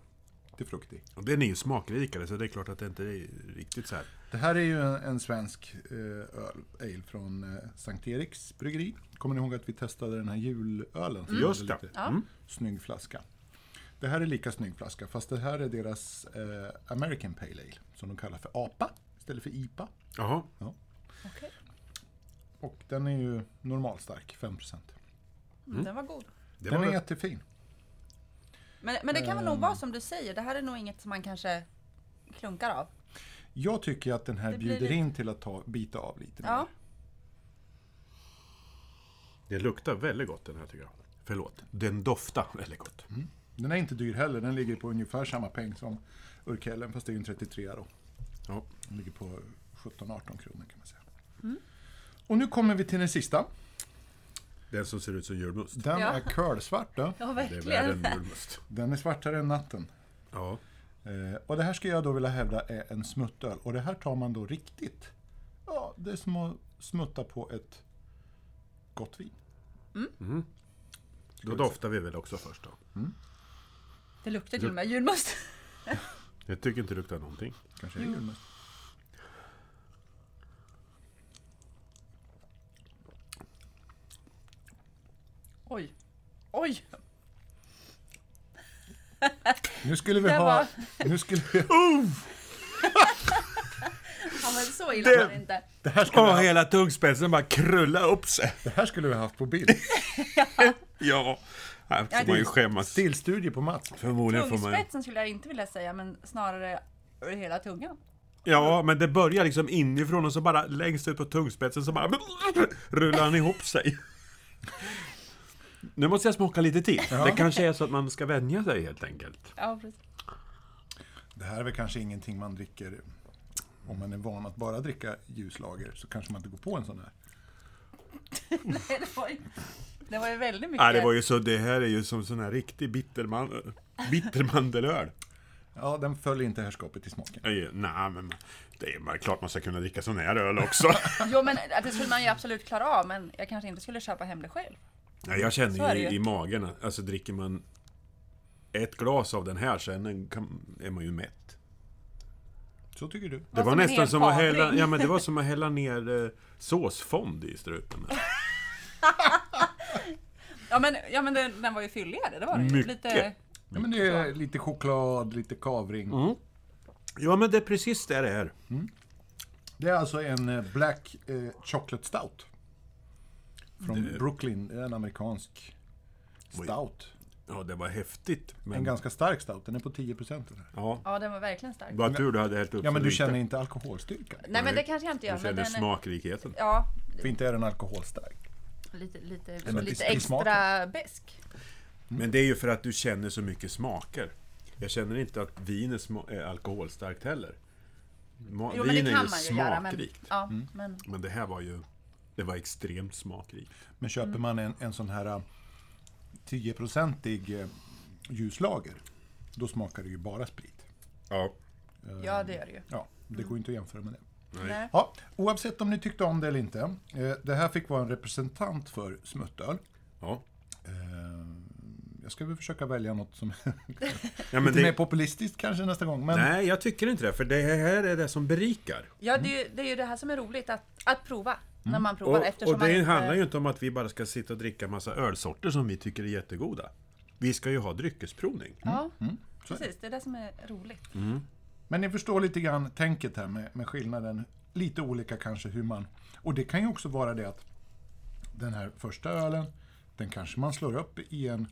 Speaker 6: lite fruktig.
Speaker 5: och den är ju smakrikare så det är klart att det inte är riktigt så här.
Speaker 6: Det här är ju en, en svensk eh, öl, ale från eh, Sankt Eriks bryggeri. Kommer ni ihåg att vi testade den här julölen? som
Speaker 5: Just
Speaker 6: hade
Speaker 5: det.
Speaker 6: lite
Speaker 5: Mm.
Speaker 6: Snygg flaska. Det här är lika snygg flaska, fast det här är deras eh, American Pale Ale, som de kallar för APA istället för IPA.
Speaker 5: Jaha.
Speaker 4: Okej.
Speaker 6: Och den är ju normalstark, 5%.
Speaker 4: Mm. Den var god.
Speaker 5: Det
Speaker 6: Den
Speaker 5: var
Speaker 6: är
Speaker 5: väl-
Speaker 6: jättefin.
Speaker 4: Men, men det kan väl nog vara som du säger. Det här är nog inget som man kanske klunkar av.
Speaker 6: Jag tycker att den här
Speaker 4: Det
Speaker 6: bjuder
Speaker 4: lite-
Speaker 6: in till att ta, bita av lite
Speaker 4: Ja.
Speaker 6: mer.
Speaker 5: Det luktar väldigt gott den här tycker jag. Förlåt. Den doftar väldigt gott.
Speaker 6: Den är inte dyr heller, den ligger på ungefär samma peng som Urkellen, fast det är ju en 33 då.
Speaker 5: Ja.
Speaker 6: Den ligger på 17-18 kronor kan man säga. Och nu kommer vi till den sista.
Speaker 5: Den som ser ut som julmust.
Speaker 6: Den
Speaker 4: Ja.
Speaker 6: är kölsvart då.
Speaker 4: Ja,
Speaker 5: Det är
Speaker 4: verkligen.
Speaker 5: värre än julmust.
Speaker 6: Den är svartare än natten.
Speaker 5: Ja.
Speaker 6: Eh, och det här skulle jag då vilja hävda är en smuttöl. Och det här tar man då riktigt. Ja, det är som att smutta på ett gott vin.
Speaker 5: Då doftar vi väl också först då.
Speaker 4: Det luktar till och med julmust.
Speaker 5: Jag tycker inte det luktar någonting.
Speaker 6: Kanske är det julmust.
Speaker 4: Oj. Oj.
Speaker 6: Nu skulle vi
Speaker 4: Det
Speaker 6: ha...
Speaker 4: var-
Speaker 6: Nu skulle vi,
Speaker 4: Ja, men så illa
Speaker 5: Det-
Speaker 4: var det inte.
Speaker 6: det, här skulle vi ha,
Speaker 5: hela tungspetsen bara krulla upp sig.
Speaker 6: det här skulle vi ha haft på bild.
Speaker 5: Ja. Här får man ju skämmas.
Speaker 6: Stillstudie på Mats.
Speaker 5: Förmodligen får man.
Speaker 4: Tungspetsen skulle jag inte vilja säga, men snarare över hela tungan.
Speaker 5: Ja, men det börjar liksom inifrån och så bara längst ut på tungspetsen så bara rullar han ihop sig. Nu måste jag smaka lite till. Det kanske är så att man ska vänja sig helt enkelt.
Speaker 4: Ja, precis.
Speaker 6: Det här är väl kanske ingenting man dricker om man är van att bara dricka ljuslager så kanske man inte går på en sån här.
Speaker 4: Nej, det var ju, det var ju väldigt mycket.
Speaker 5: Nej, det var ju så, det här är ju som sån här riktig bitterman, bittermandelöl.
Speaker 6: Ja, den följer inte herrskapet i smaken.
Speaker 5: Nej, Nej, men det är klart man ska kunna dricka sån här öl också.
Speaker 4: Jo, men det skulle man ju absolut klara av, men jag kanske inte skulle köpa hem det själv.
Speaker 5: Nej, jag
Speaker 4: Så
Speaker 5: känner ju
Speaker 4: ju.
Speaker 5: i magen, att- alltså dricker man ett glas av den här sen kan, är man ju mätt.
Speaker 6: Så tycker du?
Speaker 5: Det var
Speaker 4: som en
Speaker 5: nästan som att hälla, ja men det var som att hälla ner eh, såsfond i strupen.
Speaker 4: Ja, men, ja, men den, den var ju fylligare, det var den.
Speaker 5: Mycket.
Speaker 4: Lite,
Speaker 6: Ja, men det är lite choklad, lite kavring.
Speaker 5: Ja men det är precis det det är.
Speaker 6: Det är alltså en eh, Black eh, Chocolate Stout. Från Brooklyn, det är en amerikansk stout.
Speaker 5: Ja det var häftigt.
Speaker 6: En
Speaker 5: Men,
Speaker 6: ganska stark stout, den är på 10% den här.
Speaker 5: ja,
Speaker 4: ja, den var verkligen stark.
Speaker 5: vad tur du hade hällt upp
Speaker 6: Ja men du
Speaker 5: lite.
Speaker 6: känner inte alkoholstyrkan.
Speaker 4: Nej, men det kanske jag inte gör.
Speaker 5: Du
Speaker 4: Men
Speaker 5: känner
Speaker 4: den är,
Speaker 5: smakrikheten.
Speaker 4: ja,
Speaker 6: För inte är den alkoholstark.
Speaker 4: lite, lite,
Speaker 6: Men
Speaker 4: lite
Speaker 6: smaken.
Speaker 4: extra besk.
Speaker 5: Men det är ju för att du känner så mycket smaker. Jag känner inte att vin är, är alkoholstarkt heller. Ma-
Speaker 4: Jo, men
Speaker 5: vin
Speaker 4: det
Speaker 5: är
Speaker 4: kan
Speaker 5: ju
Speaker 4: man ju göra. Men,
Speaker 5: smakrikt.
Speaker 4: ja, men,
Speaker 5: Men det här var ju... Det var extremt smakrikt.
Speaker 6: Men köper man en, en sån här eh, 10-procentig eh, ljuslager, då smakar det ju bara sprit.
Speaker 5: Ja.
Speaker 4: ja, det gör det ju.
Speaker 6: Ja, det går ju inte att jämföra med det.
Speaker 4: Nej.
Speaker 6: Ja, oavsett om ni tyckte om det eller inte. Eh, det här fick vara en representant för smuttöl.
Speaker 5: Ja.
Speaker 6: Eh, jag ska väl försöka välja något som är
Speaker 5: ja men
Speaker 6: lite mer
Speaker 5: det,
Speaker 6: populistiskt kanske nästa gång. Men
Speaker 5: nej, jag tycker inte det. För det här är det som berikar.
Speaker 4: Ja, det är, ju, det är ju det här som är roligt, att, att prova. När man provar.
Speaker 5: Och,
Speaker 4: eftersom
Speaker 5: och
Speaker 4: man
Speaker 5: det
Speaker 4: inte,
Speaker 5: handlar ju inte om att vi bara ska sitta och dricka massa ölsorter som vi tycker är jättegoda. Vi ska ju ha dryckesprovning.
Speaker 4: Ja,
Speaker 6: är det.
Speaker 4: precis. Det är det som är roligt.
Speaker 6: Men ni förstår lite grann tänket här med, med skillnaden. Lite olika kanske hur man... Och det kan ju också vara det att den här första ölen, den kanske man slår upp i en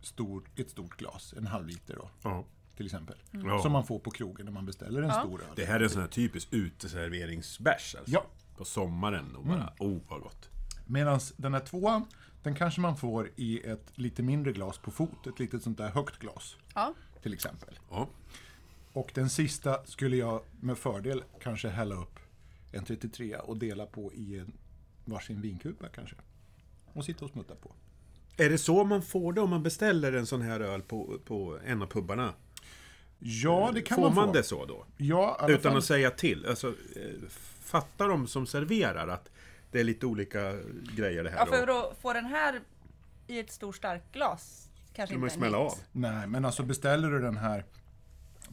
Speaker 6: stor, ett stort glas, en halv liter då,
Speaker 5: Ja.
Speaker 6: till exempel.
Speaker 5: Ja.
Speaker 6: Som man får på krogen när man beställer en
Speaker 4: Ja.
Speaker 6: stor öl.
Speaker 5: Det här är en sån här typisk uteserveringsbärs alltså.
Speaker 6: Ja.
Speaker 5: På sommaren och bara, oh vad gott.
Speaker 6: Medan den här tvåan, den kanske man får i ett lite mindre glas på fot. Ett litet sånt där högt glas,
Speaker 4: Ja.
Speaker 6: till exempel.
Speaker 5: Ja.
Speaker 6: Och den sista skulle jag med fördel kanske hälla upp en 33 och dela på i en varsin vinkupa kanske. Och sitta och smutta på.
Speaker 5: Är det så man får det om man beställer en sån här öl på, på en av pubbarna?
Speaker 6: Ja, det kan
Speaker 5: får
Speaker 6: man få.
Speaker 5: man det så då?
Speaker 6: Ja,
Speaker 5: Utan
Speaker 6: fall.
Speaker 5: att säga till? Alltså, eh, fattar de som serverar att det är lite olika grejer det här?
Speaker 4: ja, för att få den här i ett stort starkt glas kanske inte är
Speaker 5: smälla av?
Speaker 6: Nej, men alltså beställer du den här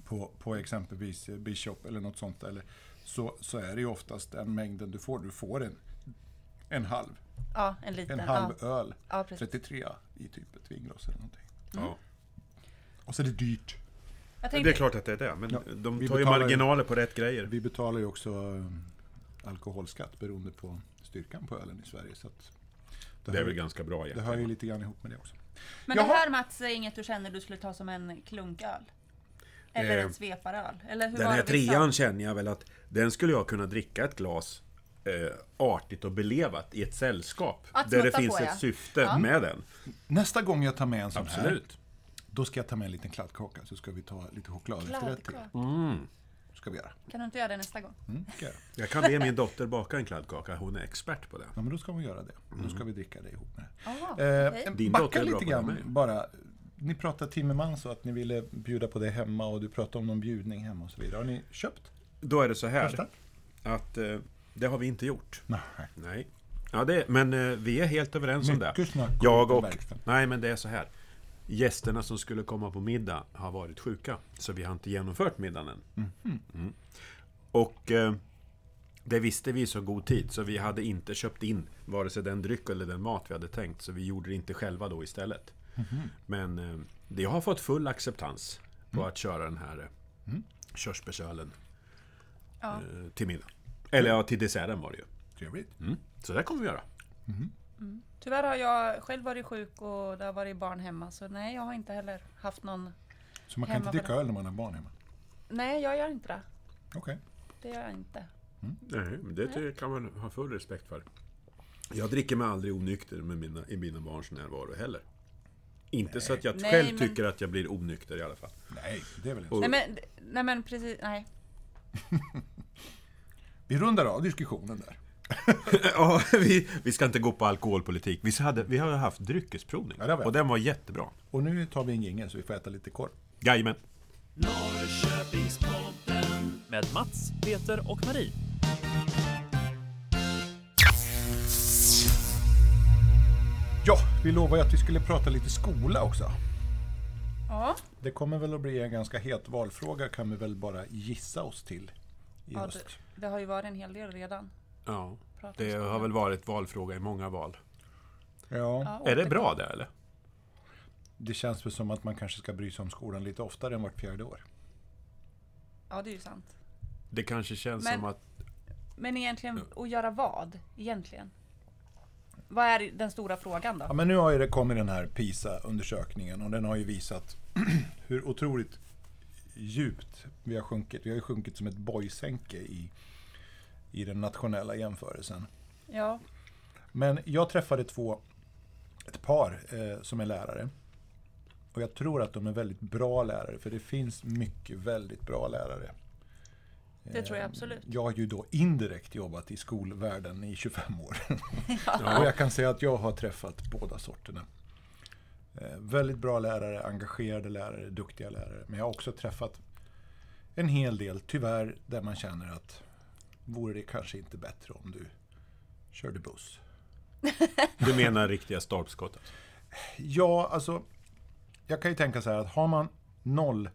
Speaker 6: på, på exempelvis Bishop eller något sånt eller så, så är det ju oftast den mängden du får. Du får en, en halv,
Speaker 4: Ja, en liten.
Speaker 6: en halv
Speaker 4: ja.
Speaker 6: öl.
Speaker 4: Ja, precis.
Speaker 6: 33 i typ ett vinglas eller någonting.
Speaker 5: Ja.
Speaker 6: Och så är det dyrt.
Speaker 4: Jag
Speaker 5: Det är
Speaker 4: tänkte,
Speaker 5: klart att det är det, men
Speaker 6: Ja,
Speaker 5: de
Speaker 6: vi
Speaker 5: tar ju
Speaker 6: betalar ju-
Speaker 5: marginaler på rätt grejer.
Speaker 6: Vi betalar ju också alkoholskatt beroende på styrkan på ölen i Sverige. Så att det,
Speaker 5: Det är
Speaker 6: hör,
Speaker 5: väl
Speaker 6: ju-
Speaker 5: ganska bra
Speaker 6: det
Speaker 5: egentligen.
Speaker 6: hör ju lite grann ihop med det också.
Speaker 4: men
Speaker 6: Jaha.
Speaker 4: det här Mats är inget du känner du skulle ta som en klunköl? Eller
Speaker 5: Eh,
Speaker 4: en sveparöl? Eller hur
Speaker 5: Den här
Speaker 4: det
Speaker 5: trean känner jag väl att den skulle jag kunna dricka ett glas eh, artigt och belevat i ett sällskap.
Speaker 4: Att
Speaker 5: där det finns
Speaker 4: på,
Speaker 5: ett
Speaker 4: ja.
Speaker 5: syfte
Speaker 4: Ja.
Speaker 5: med den.
Speaker 6: Nästa gång jag tar med en sån här,
Speaker 5: Absolut.
Speaker 6: då ska jag ta med en liten kladdkaka så ska vi ta lite choklad efterrätt till.
Speaker 5: Mm.
Speaker 6: Ska vi göra.
Speaker 4: Kan du inte göra det nästa gång?
Speaker 6: Mm, ska jag
Speaker 5: kan be min dotter baka en kladdkaka, hon är expert på det.
Speaker 6: Ja, men då ska vi göra det. Då ska vi dricka det ihop med det.
Speaker 4: Aha,
Speaker 6: Eh,
Speaker 4: okej.
Speaker 5: Din dotter
Speaker 6: backa
Speaker 5: är bra
Speaker 6: lite
Speaker 5: på det
Speaker 6: grann
Speaker 5: med.
Speaker 6: bara. Ni pratade Timmermans och att ni ville bjuda på det hemma och du pratade om någon bjudning hemma och så vidare. Har ni köpt
Speaker 5: Då är det så här
Speaker 6: första?
Speaker 5: att eh, det har vi inte gjort.
Speaker 6: Nej.
Speaker 5: Nej. Ja, det, men eh, vi är helt överens om det.
Speaker 6: Mycket snack om
Speaker 5: Jag och... Nej, men det är så här. Gästerna som skulle komma på middag har varit sjuka. Så vi har inte genomfört middagen än. Mm. Och eh, det visste vi i så god tid. Så vi hade inte köpt in vare sig den dryck eller den mat vi hade tänkt. Så vi gjorde det inte själva då istället. Men eh, det har fått full acceptans på att köra den här eh, körsbärsölen
Speaker 4: Ja.
Speaker 5: eh, till middag. Eller ja, till desserten var det ju.
Speaker 6: Trevligt.
Speaker 5: Mm. Så det kommer vi göra.
Speaker 4: Tyvärr har jag själv varit sjuk och det har varit barn hemma. Så nej, jag har inte heller haft någon...
Speaker 6: Så man kan inte dricka öl när man har barn hemma?
Speaker 4: Nej, jag gör inte det.
Speaker 6: Okej.
Speaker 4: Det gör jag inte.
Speaker 5: Nej, men det ty- kan man ha full respekt för. Jag dricker mig aldrig onykter med mina, i mina barns närvaro heller. Inte så att jag
Speaker 4: Nej,
Speaker 5: själv
Speaker 4: men-
Speaker 5: tycker att jag blir onykter i alla fall.
Speaker 6: Nej, det är väl inte
Speaker 5: Och-.
Speaker 4: Nej men, nej men precis, nej.
Speaker 6: Vi rundar av diskussionen där.
Speaker 5: ja, vi, vi ska inte gå på alkoholpolitik. Vi, hade, vi har haft dryckesprovning.
Speaker 6: Ja,
Speaker 5: och den var jättebra.
Speaker 6: Och nu tar vi en jingel så vi får äta lite korv.
Speaker 5: Jajamän.
Speaker 1: Norrköpingspodden
Speaker 3: Med Mats, Peter och Marie.
Speaker 6: Ja, vi lovade ju att vi skulle prata lite skola också.
Speaker 4: Ja,
Speaker 6: Det kommer väl att bli en ganska het valfråga kan vi väl bara gissa oss till i
Speaker 4: ja
Speaker 6: höst.
Speaker 4: det, det har ju varit en hel del redan.
Speaker 5: Ja, det har väl varit valfråga i många val.
Speaker 6: Ja,
Speaker 4: Ja,
Speaker 5: Är det bra det eller?
Speaker 6: det känns väl som att man kanske ska bry sig om skolan lite oftare än vart fjärde år.
Speaker 4: Ja, det är ju sant.
Speaker 5: Det kanske känns
Speaker 4: Men-
Speaker 5: som att...
Speaker 4: Men egentligen, att göra vad? Egentligen? Vad är den stora frågan
Speaker 6: Ja,
Speaker 4: då?
Speaker 6: men nu har ju det kommit den här PISA-undersökningen och den har ju visat hur otroligt djupt vi har sjunkit. Vi har ju sjunkit som ett boysänke i, i den nationella jämförelsen.
Speaker 4: Ja,
Speaker 6: Men jag träffade två, ett par eh, som är lärare. Och jag tror att de är väldigt bra lärare, för det finns mycket väldigt bra lärare.
Speaker 4: det tror jag absolut.
Speaker 6: Jag har ju då indirekt jobbat i skolvärlden i 25 år.
Speaker 5: Ja.
Speaker 6: Och jag kan säga att jag har träffat båda sorterna. Eh, väldigt bra lärare, engagerade lärare, duktiga lärare. Men jag har också träffat en hel del, tyvärr, där man känner att vore det kanske inte bättre om du körde buss.
Speaker 5: Du menar riktiga stolpskottet?
Speaker 6: Ja, alltså. Jag kan ju tänka så här att har man noll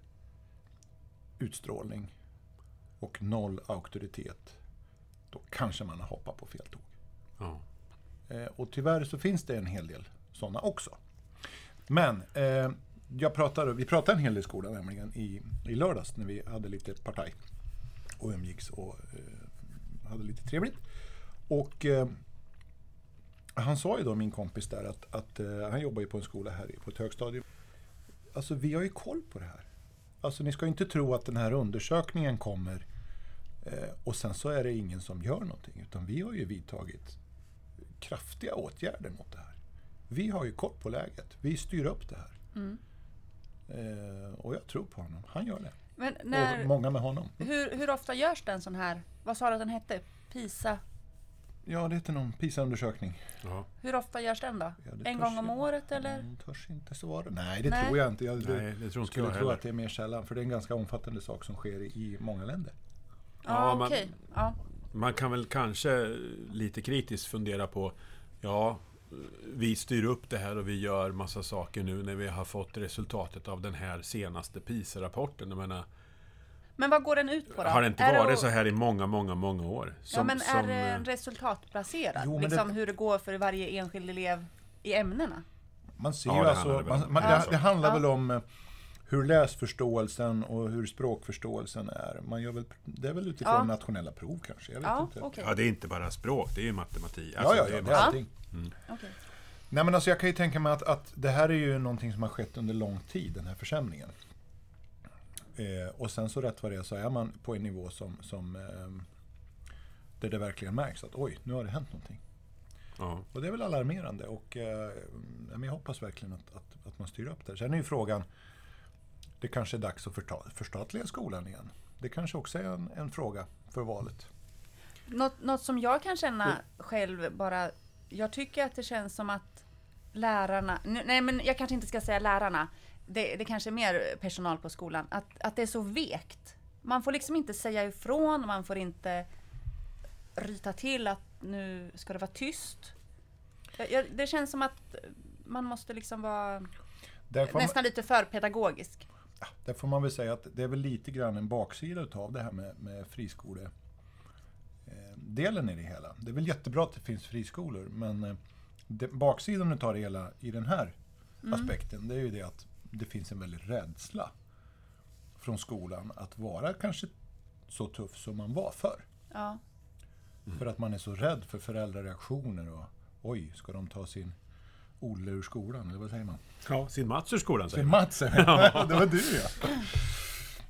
Speaker 6: utstrålning och noll auktoritet, då kanske man har hoppat på fel tåg.
Speaker 5: Ja.
Speaker 6: Eh, och tyvärr så finns det en hel del sådana också. Men eh, jag pratade, vi pratade en hel del i skolan nämligen i, i lördags när vi hade lite partaj och umgicks och eh, hade lite trevligt. Och eh, han sa ju då, min kompis där, att, att eh, han jobbar ju på en skola här på ett högstadium. Alltså vi har ju koll på det här. Alltså ni ska inte tro att den här undersökningen kommer eh, och sen så är det ingen som gör någonting. Utan vi har ju vidtagit kraftiga åtgärder mot det här. Vi har ju koll på läget. Vi styr upp det här. Eh, och jag tror på honom. Han gör det.
Speaker 4: Men
Speaker 6: Och
Speaker 4: när,
Speaker 6: många med honom.
Speaker 4: hur, hur ofta görs det en sån här, vad sa du att den hette? PISA?
Speaker 6: Ja, det heter någon PISA-undersökning.
Speaker 5: Ja.
Speaker 4: Hur ofta görs den då?
Speaker 6: Ja,
Speaker 4: en gång om
Speaker 6: jag-
Speaker 4: året eller?
Speaker 6: Mm, törs inte svara. Nej, det
Speaker 4: Nej.
Speaker 6: tror jag inte. Jag
Speaker 5: Nej, det tror inte
Speaker 6: skulle
Speaker 5: jag
Speaker 6: tro
Speaker 5: heller.
Speaker 6: att det är mer sällan. För det är en ganska omfattande sak som sker i många länder.
Speaker 4: Ja,
Speaker 5: Ja, man-
Speaker 4: okej. Ja.
Speaker 5: Man kan väl kanske lite kritiskt fundera på, ja, vi styr upp det här och vi gör massa saker nu när vi har fått resultatet av den här senaste PISA-rapporten. Menar,
Speaker 4: Men vad går den ut på då?
Speaker 5: har det inte
Speaker 4: Är
Speaker 5: varit
Speaker 4: att-
Speaker 5: så här i många, många, många år?
Speaker 4: Ja,
Speaker 5: Som-
Speaker 4: men är
Speaker 5: som,
Speaker 4: det
Speaker 5: eh,
Speaker 4: en resultatbaserad?
Speaker 6: Jo,
Speaker 4: liksom
Speaker 6: det-
Speaker 4: hur det går för varje enskild elev i ämnena?
Speaker 6: Man ser
Speaker 5: Ja, det
Speaker 6: alltså,
Speaker 5: handlar det väl
Speaker 6: man,
Speaker 5: om.
Speaker 6: man,
Speaker 4: Ja.
Speaker 6: det, det handlar
Speaker 4: Ja.
Speaker 6: väl om eh, hur läsförståelsen och hur språkförståelsen är. Man gör väl, det är väl utifrån
Speaker 4: Ja.
Speaker 6: nationella prov kanske? Jag vet
Speaker 4: Ja,
Speaker 6: inte.
Speaker 4: okej.
Speaker 5: Ja, det är inte bara språk, det är ju matematik.
Speaker 6: Ja,
Speaker 5: Alltså,
Speaker 6: ja,
Speaker 5: det
Speaker 6: ja,
Speaker 5: är
Speaker 6: det är
Speaker 5: massa-
Speaker 6: allting.
Speaker 4: Okej.
Speaker 6: Nej men alltså jag kan ju tänka mig att, att det här är ju någonting som har skett under lång tid, den här försämringen. Eh, och sen så rätt vad det är så är man på en nivå som, som eh, där det verkligen märks att oj, nu har det hänt någonting.
Speaker 5: Ja.
Speaker 6: Och det är väl alarmerande och eh, jag hoppas verkligen att, att, att man styr upp det. Sen är ju frågan, det kanske är dags att förta, förstatliga skolan igen. Det kanske också är en, en fråga för valet.
Speaker 4: Något, något som jag kan känna själv bara, jag tycker att det känns som att lärarna, nej men jag kanske inte ska säga lärarna, det, det kanske är mer personal på skolan, att, att det är så vekt. Man får liksom inte säga ifrån, man får inte ryta till att nu ska det vara tyst. Jag, jag, det känns som att man måste liksom vara
Speaker 6: man,
Speaker 4: nästan lite för pedagogisk.
Speaker 6: där får man väl säga att det är väl lite grann en baksida av det här med, med friskole delen i det hela. Det är väl jättebra att det finns friskolor men eh, det, baksidan utav det hela i den här aspekten det är ju det att det finns en väldig rädsla från skolan att vara kanske så tuff som man var förr.
Speaker 4: Ja.
Speaker 6: För att man är så rädd för föräldrareaktioner och oj, ska de ta sin Olle ur skolan? Eller vad säger man?
Speaker 5: ja, sin Mats ur skolan säger
Speaker 6: Sin. Mats, det var du ja.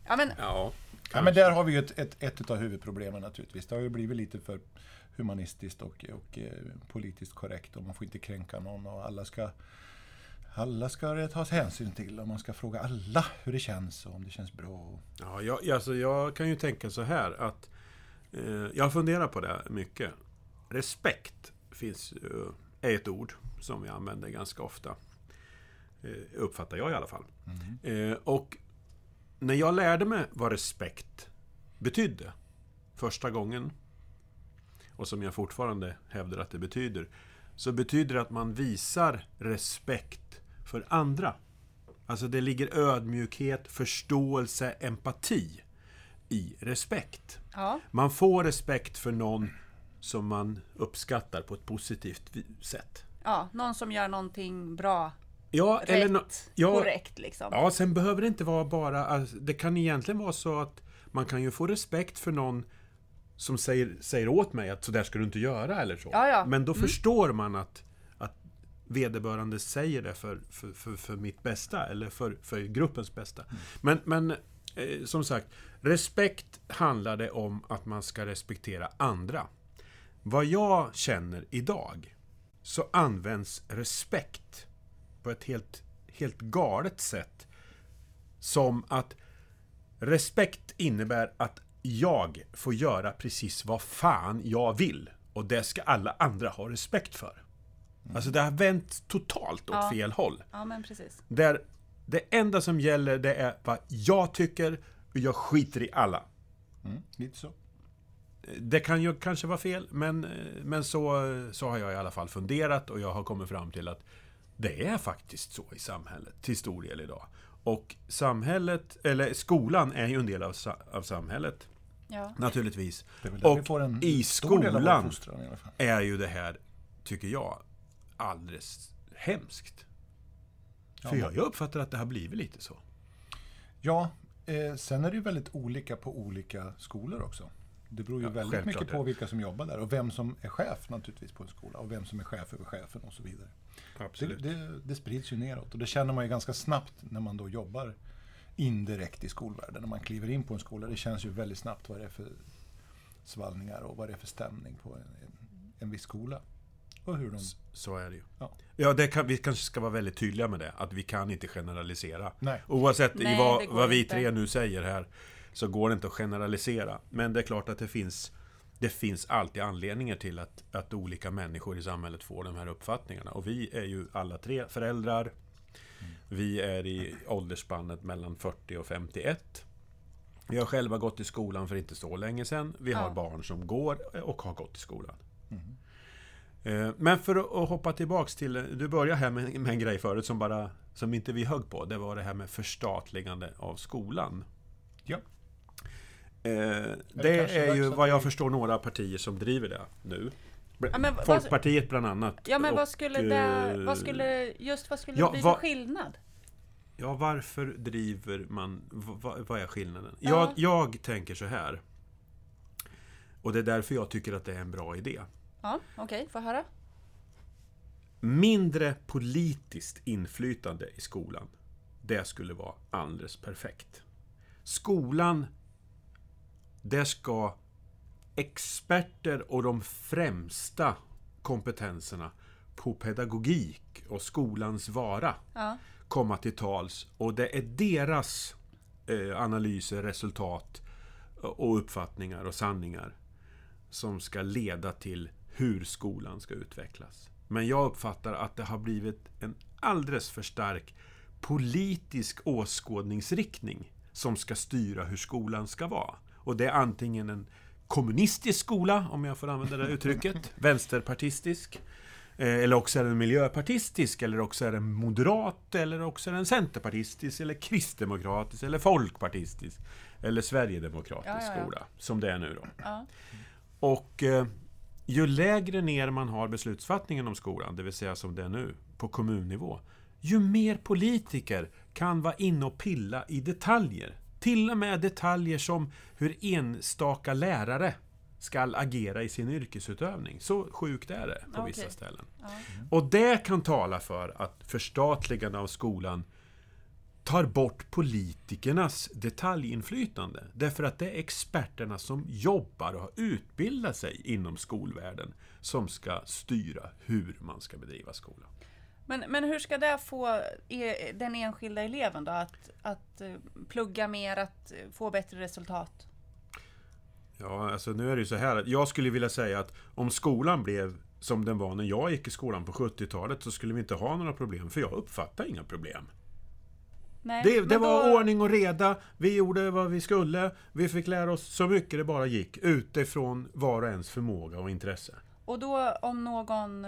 Speaker 4: ja men
Speaker 5: Ja,
Speaker 6: ja men där har vi ju ett, ett, ett av huvudproblemen naturligtvis. Det har ju blivit lite för humanistiskt och, och eh, politiskt korrekt och man får inte kränka någon och alla ska alla ska det tas hänsyn till och man ska fråga alla hur det känns och om det känns bra.
Speaker 5: Ja, jag, alltså, jag kan ju tänka så här att eh, jag funderar på det mycket. Respekt finns, eh, är ett ord som vi använder ganska ofta. Eh, uppfattar jag i alla fall. Eh, och när jag lärde mig vad respekt betydde första gången och som jag fortfarande hävdar att det betyder så betyder det att man visar respekt för andra. Alltså det ligger ödmjukhet, förståelse, empati i respekt.
Speaker 4: ja,
Speaker 5: Man får respekt för någon som man uppskattar på ett positivt sätt.
Speaker 4: ja, någon som gör någonting bra,
Speaker 5: Ja,
Speaker 4: rätt,
Speaker 5: eller no, ja,
Speaker 4: korrekt liksom.
Speaker 5: ja, sen behöver det inte vara bara... Alltså, det kan egentligen vara så att man kan ju få respekt för någon som säger, säger åt mig att så där ska du inte göra eller så.
Speaker 4: Ja, ja.
Speaker 5: Men då förstår man att, att vederbörande säger det för, för, för, för mitt bästa eller för, för gruppens bästa. Men, men eh, som sagt, respekt handlar det om att man ska respektera andra. Vad jag känner idag så används respekt på ett helt, helt galet sätt. Som att respekt innebär att jag får göra precis vad fan jag vill. Och det ska alla andra ha respekt för. Alltså det har vänt totalt åt
Speaker 4: Ja.
Speaker 5: fel håll.
Speaker 4: Ja, men precis.
Speaker 5: Där det enda som gäller det är vad jag tycker och jag skiter i alla.
Speaker 6: Mm, lite så.
Speaker 5: Det kan ju kanske vara fel, men, men så, så har jag i alla fall funderat och jag har kommit fram till att det är faktiskt så i samhället, till stor del idag. Och samhället, eller skolan är ju en del av, sa- av samhället,
Speaker 4: Ja.
Speaker 5: naturligtvis. Och i skolan
Speaker 6: i
Speaker 5: är ju det här, tycker jag, alldeles hemskt. För jag, jag uppfattar att det har blivit lite så.
Speaker 6: Ja, eh, sen är det ju väldigt olika på olika skolor också. Det beror ju
Speaker 5: Ja,
Speaker 6: väldigt mycket på
Speaker 5: det.
Speaker 6: vilka som jobbar där och vem som är chef naturligtvis på en skola och vem som är chef över chefen och så vidare. Det,
Speaker 5: Absolut.
Speaker 6: det, det sprids ju neråt och det känner man ju ganska snabbt när man då jobbar indirekt i skolvärlden. När man kliver in på en skola, det känns ju väldigt snabbt vad det är för svallningar och vad det är för stämning på en, en, en viss skola. Och hur de...
Speaker 5: Så är det ju.
Speaker 6: Ja.
Speaker 5: Ja, det kan, vi kanske ska vara väldigt tydliga med det. Att vi kan inte generalisera.
Speaker 6: Nej.
Speaker 5: Oavsett
Speaker 4: Nej,
Speaker 5: i vad,
Speaker 4: det
Speaker 5: vad vi
Speaker 4: inte.
Speaker 5: tre nu säger här så går det inte att generalisera. Men det är klart att det finns det finns alltid anledningar till att, att olika människor i samhället får de här uppfattningarna. Och vi är ju alla tre föräldrar. Vi är i åldersspannet mellan 40 och 51. Vi har själva gått i skolan för inte så länge sedan. Vi har
Speaker 4: Ja.
Speaker 5: barn som går och har gått i skolan. Eh, Men för att att hoppa tillbaks till... Du började här med, med en grej förut som bara... Som inte vi högg på. Det var det här med förstatligande av skolan.
Speaker 6: Ja.
Speaker 5: Eh,
Speaker 6: kanske
Speaker 5: det är ju vad jag förstår några partier som driver det nu.
Speaker 4: Ja, men vad-
Speaker 5: Folkpartiet bland annat.
Speaker 4: Ja men
Speaker 5: Och,
Speaker 4: vad skulle det,
Speaker 5: eh,
Speaker 4: vad skulle, just vad skulle
Speaker 5: ja,
Speaker 4: det bli
Speaker 5: vad-
Speaker 4: för skillnad?
Speaker 5: Ja, varför driver man... v- v- vad är skillnaden?
Speaker 4: Ja.
Speaker 5: Jag, jag tänker så här. Och det är därför jag tycker att det är en bra idé.
Speaker 4: Ja, okej, få höra.
Speaker 5: Mindre politiskt inflytande i skolan. Det skulle vara alldeles perfekt. Skolan, det ska experter och de främsta kompetenserna på pedagogik och skolans vara
Speaker 4: Ja.
Speaker 5: komma till tals. Och det är deras eh, analyser, resultat och uppfattningar och sanningar som ska leda till hur skolan ska utvecklas. Men jag uppfattar att det har blivit en alldeles för stark politisk åskådningsriktning som ska styra hur skolan ska vara. Och det är antingen en kommunistisk skola, om jag får använda det uttrycket, vänsterpartistisk, eh, eller också är den miljöpartistisk, eller också är den moderat, eller också är den centerpartistisk, eller kristdemokratisk, eller folkpartistisk, eller sverigedemokratisk
Speaker 4: Ja, ja, ja.
Speaker 5: skola, som det är nu då. Och eh, ju lägre ner man har beslutsfattningen om skolan, det vill säga som det är nu, på kommunnivå, ju mer politiker kan vara inne och pilla i detaljer. Till och med detaljer som hur enstaka lärare ska agera i sin yrkesutövning. Så sjukt är det på
Speaker 4: Okej.
Speaker 5: vissa ställen.
Speaker 4: Ja.
Speaker 5: Och det kan tala för att förstatligande av skolan tar bort politikernas detaljinflytande. Därför att det är experterna som jobbar och har utbildat sig inom skolvärlden som ska styra hur man ska bedriva skola.
Speaker 4: Men, men hur ska det få e- den enskilda eleven då att, att eh, plugga mer, att eh, få bättre resultat?
Speaker 5: Ja, alltså nu är det ju så här jag skulle vilja säga att om skolan blev som den var när jag gick i skolan på 70-talet så skulle vi inte ha några problem, för jag uppfattar inga problem.
Speaker 4: Nej,
Speaker 5: Det, det var
Speaker 4: då-
Speaker 5: ordning och reda, vi gjorde vad vi skulle, vi fick lära oss så mycket det bara gick utifrån var och ens förmåga och intresse.
Speaker 4: Och då om någon,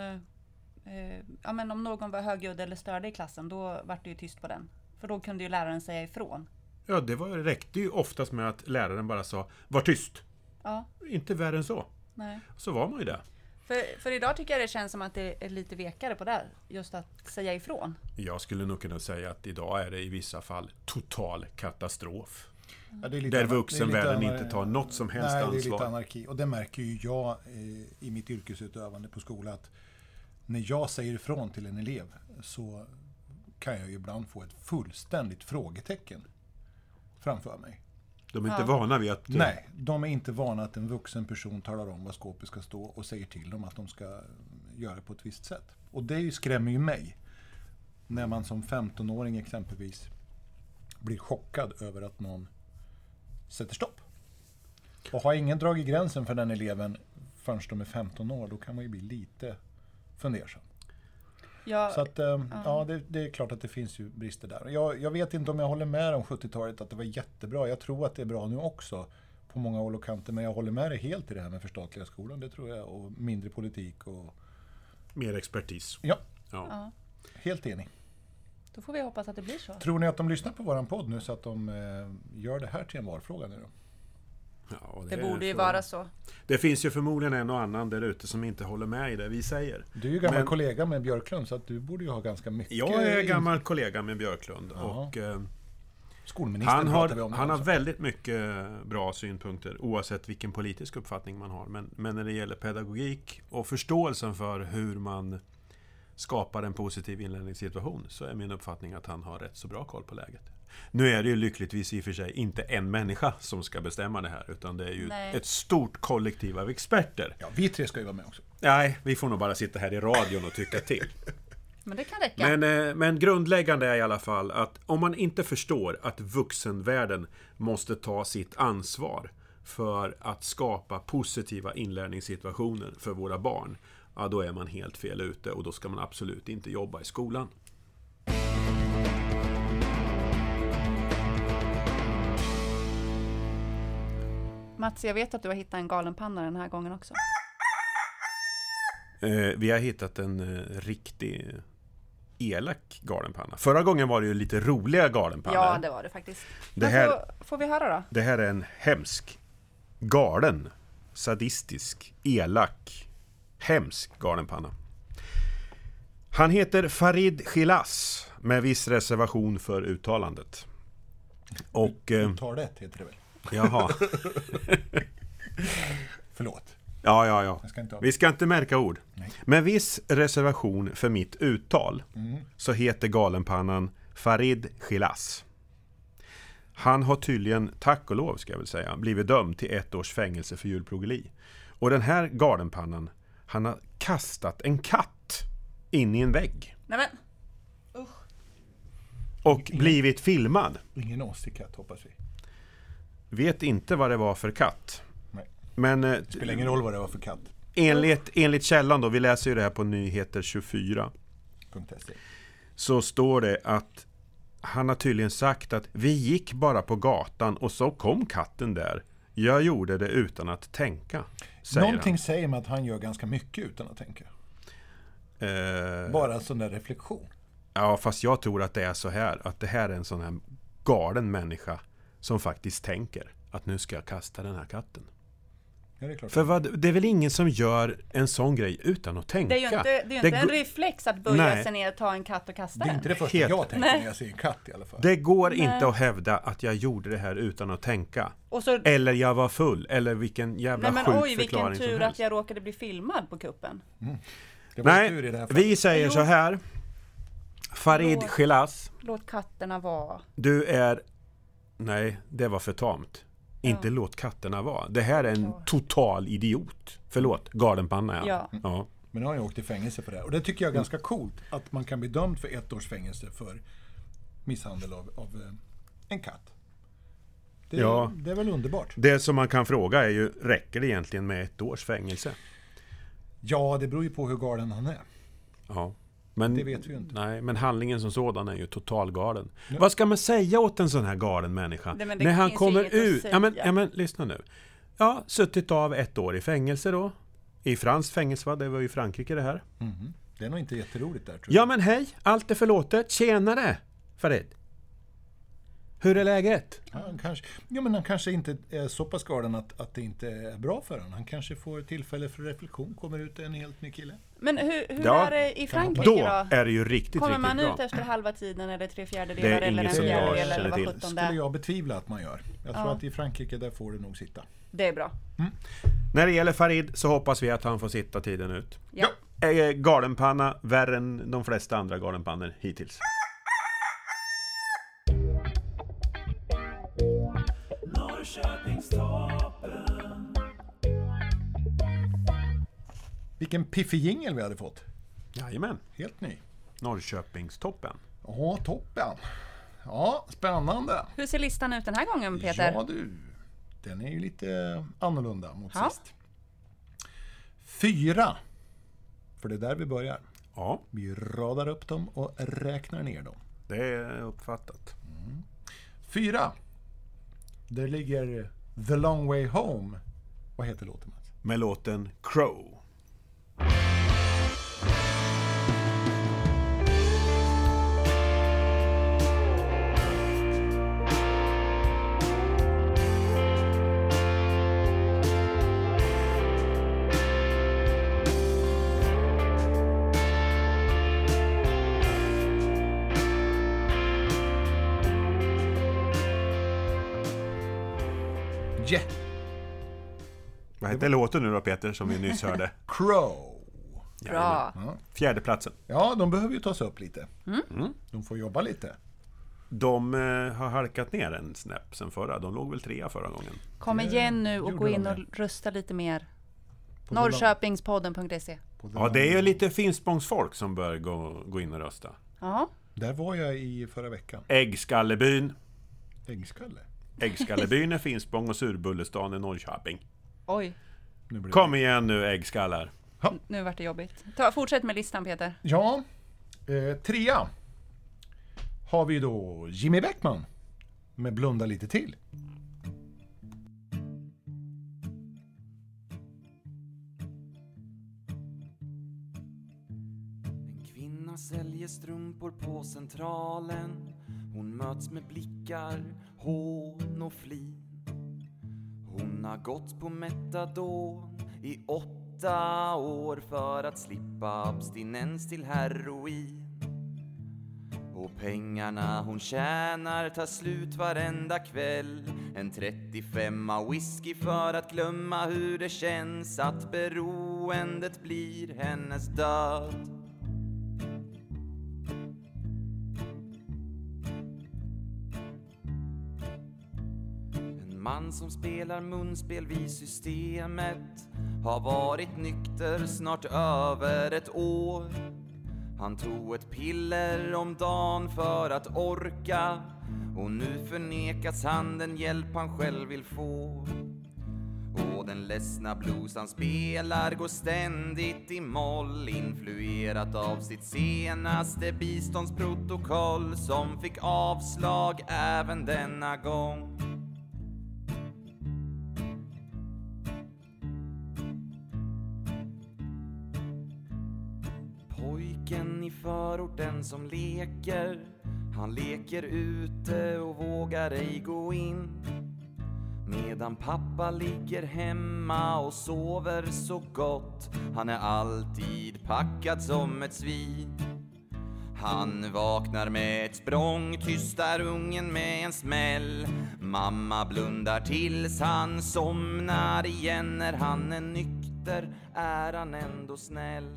Speaker 4: eh, ja, men om någon var högljudd eller störde i klassen, då vart det ju tyst på den. För då kunde ju läraren säga ifrån.
Speaker 5: Ja, det var, räckte ju oftast med att läraren bara sa Var tyst!
Speaker 4: Ja,
Speaker 5: Inte värre än så.
Speaker 4: nej.
Speaker 5: Så var man ju det.
Speaker 4: För, för idag tycker jag det känns som att det är lite vekare på det. Just att säga ifrån.
Speaker 5: Jag skulle nog kunna säga att idag är det i vissa fall total katastrof.
Speaker 6: Ja, det är lite
Speaker 5: Där vuxenvärlden inte tar något som helst
Speaker 6: Nej, det är
Speaker 5: ansvar.
Speaker 6: lite anarki. Och det märker ju jag eh, i mitt yrkesutövande på skolan. Att när jag säger ifrån till en elev så kan jag ju ibland få ett fullständigt frågetecken framför mig.
Speaker 5: De är inte
Speaker 4: Ja.
Speaker 5: vana vid att...
Speaker 6: Nej, de är inte vana att en vuxen person talar om vad skåpet ska stå och säger till dem att de ska göra på ett visst sätt. Och det skrämmer ju mig. När man som 15-åring exempelvis blir chockad över att någon sätter stopp. Och har ingen dragit gränsen för den eleven förrän de är 15 år, då kan man ju bli lite fundersam.
Speaker 4: Ja,
Speaker 6: Så att, eh, ja, det, det är klart att det finns ju brister där. Jag, jag vet inte om jag håller med om 70-talet, att det var jättebra. Jag tror att det är bra nu också, på många håll och kanter. Men jag håller med dig helt i det här med förstatliga skolan, det tror jag. Och mindre politik och...
Speaker 5: Mer expertis.
Speaker 6: Ja,
Speaker 5: Ja.
Speaker 4: ja,
Speaker 6: helt enig.
Speaker 4: då får vi hoppas att det blir så.
Speaker 6: Tror ni att de lyssnar på våran podd nu så att de eh, gör det här till en valfråga nu då?
Speaker 5: Ja,
Speaker 4: Det
Speaker 5: är
Speaker 4: borde ju vara så.
Speaker 5: Det finns ju förmodligen en och annan där ute som inte håller med i det vi säger.
Speaker 6: Du är ju gammal
Speaker 5: Men-
Speaker 6: kollega med Björklund så att du borde ju ha ganska mycket...
Speaker 5: Jag är
Speaker 6: in-
Speaker 5: gammal kollega med Björklund
Speaker 6: Ja.
Speaker 5: och eh,
Speaker 6: Skolministern
Speaker 5: han
Speaker 6: pratar vi
Speaker 5: har,
Speaker 6: om
Speaker 5: han har
Speaker 6: också.
Speaker 5: väldigt mycket bra synpunkter oavsett vilken politisk uppfattning man har. Men, men när det gäller pedagogik och förståelsen för hur man skapar en positiv inlärningssituation så är min uppfattning att han har rätt så bra koll på läget. Nu är det ju lyckligtvis i och för sig inte en människa som ska bestämma det här utan det är ju
Speaker 4: Nej.
Speaker 5: ett stort kollektiv av experter.
Speaker 6: Ja, vi tre ska ju vara med också.
Speaker 5: Nej, vi får nog bara sitta här i radion och tycka till.
Speaker 4: Men det kan räcka.
Speaker 5: Men, eh, men grundläggande är i alla fall att om man inte förstår att vuxenvärlden måste ta sitt ansvar för att skapa positiva inlärningssituationer för våra barn, ja då är man helt fel ute och då ska man absolut inte jobba i skolan.
Speaker 4: Mats, jag vet att du har hittat en galenpanna den här gången också.
Speaker 5: Eh, vi har hittat en eh, riktig elak galenpanna. Förra gången var det ju lite roliga galenpannor.
Speaker 4: Ja, det var det faktiskt.
Speaker 5: Det
Speaker 4: Men
Speaker 5: här-
Speaker 4: får, får vi höra då?
Speaker 5: Det här är en hemsk, galen, sadistisk, elak, hemsk galenpanna. Han heter Farid Khilas med viss reservation för uttalandet. Och... Eh,
Speaker 6: Talet heter det väl?
Speaker 5: Jaha.
Speaker 6: Förlåt.
Speaker 5: Ja, ja, ja.
Speaker 6: Ska
Speaker 5: Vi ska inte märka ord.
Speaker 6: Nej.
Speaker 5: Med viss reservation för mitt uttal
Speaker 6: Mm.
Speaker 5: så heter galenpannan Farid Khilas. Han har tydligen, tack och lov ska jag väl säga, blivit dömd till ett års fängelse för djurplågeri. Och den här galenpannan, han har kastat en katt in i en vägg.
Speaker 4: Nej men,
Speaker 5: Och blivit filmad.
Speaker 6: Ingen åsikt hoppas vi.
Speaker 5: Vet inte vad det var för katt.
Speaker 6: Nej.
Speaker 5: Men eh,
Speaker 6: Det spelar ingen roll vad det var för katt.
Speaker 5: enligt, enligt källan då, vi läser ju det här på Nyheter 24.
Speaker 6: .se.
Speaker 5: så står det att han har tydligen sagt att vi gick bara på gatan och så kom katten där. Jag gjorde det utan att tänka. Säger
Speaker 6: Någonting säger mig att han gör ganska mycket utan att tänka.
Speaker 5: han. Eh,
Speaker 6: Bara en sån där reflektion.
Speaker 5: ja, fast jag tror att det är så här. Att det här är en sån här galen människa som faktiskt tänker att nu ska jag kasta den här katten.
Speaker 6: Ja, det är klart.
Speaker 5: För vad, det är väl ingen som gör en sån grej utan att tänka?
Speaker 4: det är ju inte, det är ju inte en
Speaker 5: går-
Speaker 4: reflex att böja
Speaker 5: Nej.
Speaker 4: sig ner och ta en katt och kasta
Speaker 6: det är
Speaker 4: den.
Speaker 6: inte det första
Speaker 5: Helt-
Speaker 6: jag tänker
Speaker 4: Nej.
Speaker 6: när jag ser en katt i alla fall.
Speaker 5: Det går
Speaker 4: Nej.
Speaker 5: inte att hävda att jag gjorde det här utan att tänka.
Speaker 4: Och så,
Speaker 5: Eller jag var full. Eller vilken jävla
Speaker 4: nej men
Speaker 5: sjuk
Speaker 4: oj vilken
Speaker 5: förklaring som
Speaker 4: tur att jag råkade bli filmad på kuppen.
Speaker 6: Det var
Speaker 5: Nej,
Speaker 6: tur i det här fallet.
Speaker 5: vi säger
Speaker 4: Jo.
Speaker 5: så här. Farid
Speaker 4: Låt-
Speaker 5: Khilas,
Speaker 4: Låt katterna vara.
Speaker 5: du är... Nej, det var för tamt. Inte
Speaker 4: Ja.
Speaker 5: låt katterna vara. Det här är en total idiot. Förlåt, galenpanna
Speaker 4: Ja.
Speaker 5: ja.
Speaker 6: Men nu har han ju åkt i fängelse för det här. Och det tycker jag är ganska coolt. Att man kan bli dömd för ett års fängelse för misshandel av, av eh, en katt. Det, är-
Speaker 5: Ja.
Speaker 6: det är väl underbart?
Speaker 5: Det som man kan fråga är ju, räcker det egentligen med ett års fängelse?
Speaker 6: Ja, det beror ju på hur galen han är.
Speaker 5: Ja. Men,
Speaker 6: Det vet vi ju inte.
Speaker 5: Nej, men handlingen som sådan är ju totalgalen. Vad ska man säga åt en sån här galen människa?
Speaker 4: Nej,
Speaker 5: När han kommer ut... Ja men, ja men lyssna nu. Ja, suttit av ett år i fängelse då. I franskt fängelse va? Det var ju Frankrike det här.
Speaker 6: Mhm. Det är nog inte jätteroligt där tror
Speaker 5: Ja men hej, allt är förlåtet. Tjenare Farid! Hur är läget?
Speaker 6: Han kanske, ja, men han kanske inte är så pass galen att, att det inte är bra för honom. Han kanske får tillfälle för reflektion, kommer ut en helt ny kille.
Speaker 4: Men hur, hur
Speaker 5: Ja,
Speaker 4: är det i Frankrike
Speaker 5: Då
Speaker 4: då?
Speaker 5: är det ju riktigt,
Speaker 4: Kommer
Speaker 5: riktigt
Speaker 4: man
Speaker 5: bra.
Speaker 4: ut efter halva tiden eller tre
Speaker 5: Det
Speaker 4: fjärdedelar
Speaker 5: är
Speaker 4: eller en
Speaker 5: som jag
Speaker 4: fjärdedel eller
Speaker 5: känner
Speaker 4: vad
Speaker 5: till.
Speaker 4: sjutton det
Speaker 6: skulle jag betvivla att man gör. Jag tror
Speaker 4: Ja.
Speaker 6: att i Frankrike där får du nog sitta.
Speaker 4: Det är bra.
Speaker 5: När det gäller Farid så hoppas vi att han får sitta tiden ut.
Speaker 4: Ja.
Speaker 5: Eh, Galenpanna, värre än de flesta andra galenpannor hittills.
Speaker 6: Vilken piffig jingel vi hade fått.
Speaker 5: Jajamän,
Speaker 6: Helt ny.
Speaker 5: Norrköpingstoppen.
Speaker 6: Ja, toppen. Ja, spännande.
Speaker 4: Hur ser listan ut den här gången Peter?
Speaker 6: Ja du, den är ju lite annorlunda mot
Speaker 4: Ja.
Speaker 6: sist. Fyra. För det är där vi börjar.
Speaker 5: Ja,
Speaker 6: Vi radar upp dem och räknar ner dem.
Speaker 5: det är uppfattat.
Speaker 6: Fyra. Där ligger The Long Way Home. Vad heter låten Mats?
Speaker 5: Med låten Crow. Vad hette låten nu då Peter, som vi nyss hörde?
Speaker 6: Crow.
Speaker 4: Bra.
Speaker 6: Ja.
Speaker 5: Fjärdeplatsen.
Speaker 6: ja, de behöver ju tas upp lite. De får jobba lite.
Speaker 5: De eh, har halkat ner en snäpp sen förra. De låg väl trea förra gången.
Speaker 4: Kom igen nu och gå in
Speaker 6: det.
Speaker 4: och rösta lite mer. Norrköpingspodden.se
Speaker 5: Ja, det är ju lite Finspångsfolk som bör gå, gå in och rösta.
Speaker 4: Ja,
Speaker 6: Där var jag i förra veckan.
Speaker 5: Äggskallebyn.
Speaker 6: Äggskalle.
Speaker 5: Äggskallebyn är Finspång och Surbullestan är Norrköping.
Speaker 4: oj.
Speaker 6: Nu blir det-
Speaker 5: Kom igen nu äggskallar.
Speaker 4: Nu vart det jobbigt. Ta, fortsätt med listan Peter.
Speaker 6: Ja, eh, trea har vi då Jimmy Bäckman med Blunda lite till.
Speaker 2: En kvinna säljer strumpor på centralen Hon möts med blickar, hån och flin hon har gått på metadon i åtta år för att slippa abstinens till heroin. Och pengarna hon tjänar tar slut varenda kväll. En 35 whisky för att glömma hur det känns att beroendet blir hennes död. Som spelar munspel vid systemet har varit nykter snart över ett år han tog ett piller om dagen för att orka och nu förnekas han den hjälp han själv vill få. Och den ledsna blues han spelar går ständigt i moll influerat av sitt senaste biståndsprotokoll som fick avslag även denna gång. Förorten som leker. Han leker ute och vågar ej gå in. Medan pappa ligger hemma och sover så gott Han är alltid packad som ett svin. Han vaknar med ett språng, tystar ungen med en smäll. Mamma blundar tills han somnar igen När han är nykter är han ändå snäll.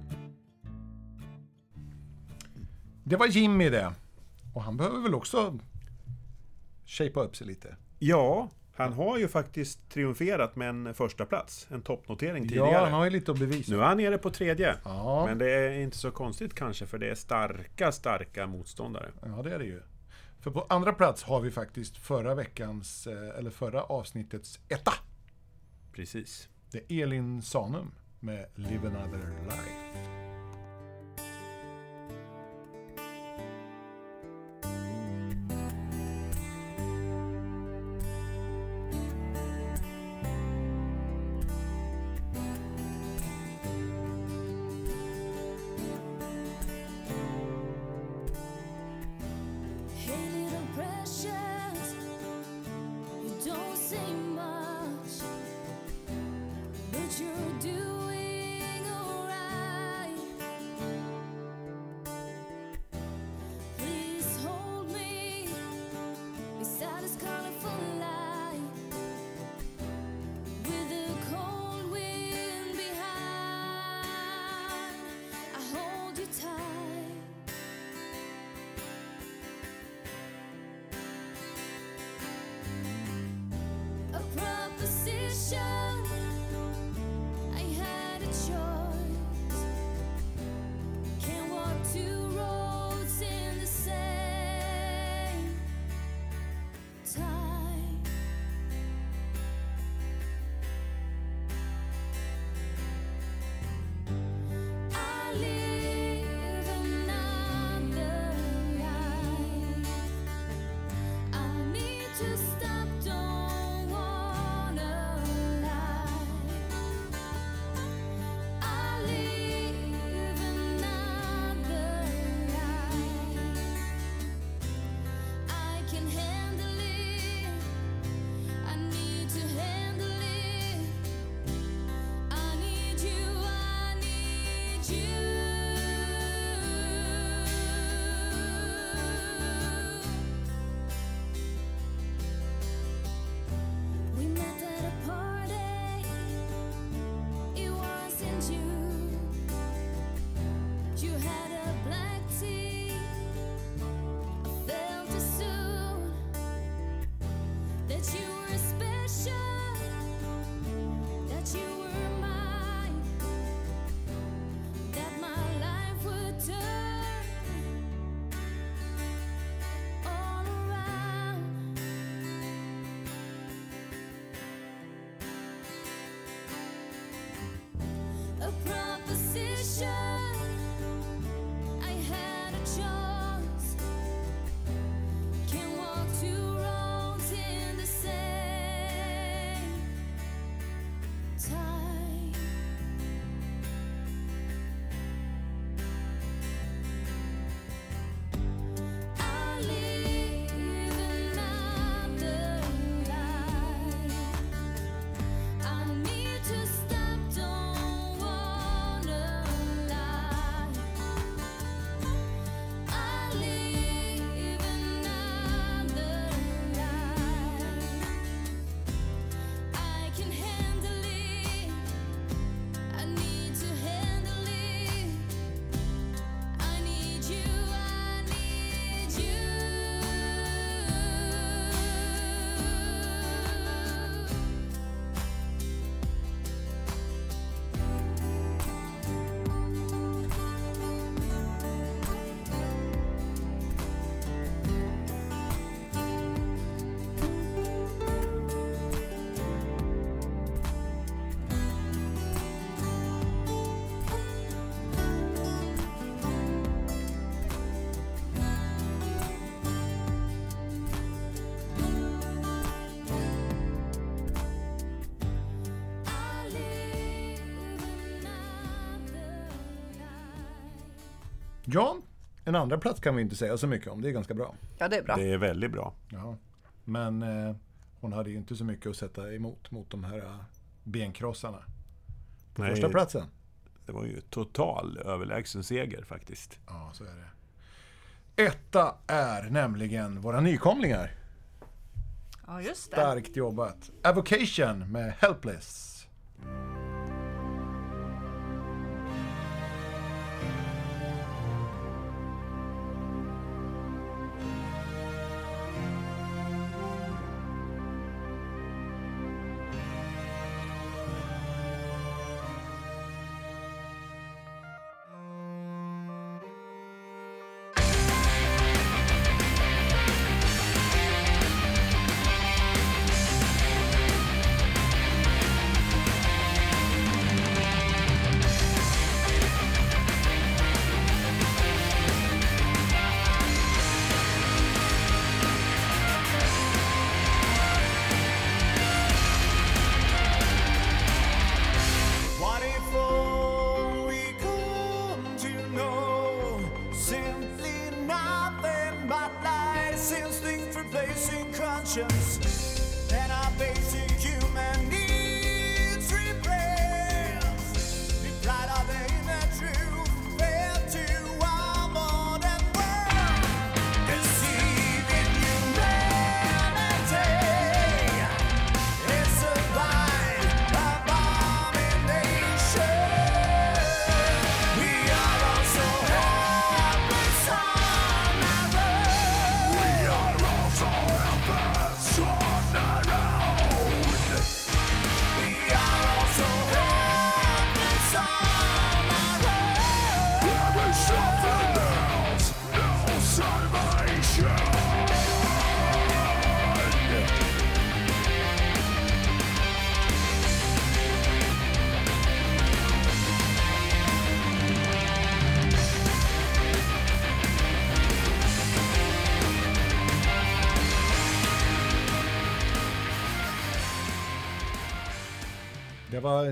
Speaker 6: Det var Jimmy det. Och han behöver väl också shapea upp sig lite.
Speaker 5: Ja, han har ju faktiskt triumferat med en första plats, en toppnotering
Speaker 6: Ja,
Speaker 5: tidigare.
Speaker 6: han har ju lite att bevisa.
Speaker 5: Nu är han nere på tredje.
Speaker 6: Ja.
Speaker 5: Men det är inte så konstigt kanske, för det är starka, starka motståndare.
Speaker 6: Ja, det är det ju. För på andra plats har vi faktiskt förra veckans, eh, eller förra avsnittets etta.
Speaker 5: Precis.
Speaker 6: Det är Elin Sanum med Live Another Life. Ja, en andra plats kan vi inte säga så mycket om. Det är ganska bra.
Speaker 4: Ja, det är bra.
Speaker 5: Det är väldigt bra.
Speaker 6: Ja. Men eh, hon hade ju inte så mycket att sätta emot mot de här eh, benkrossarna. På
Speaker 5: Nej,
Speaker 6: första platsen.
Speaker 5: Det var ju total överlägsen seger faktiskt.
Speaker 6: Ja, så är det. Etta är nämligen våra nykomlingar.
Speaker 4: Ja, just det.
Speaker 6: Starkt jobbat. Avocation med Helpless.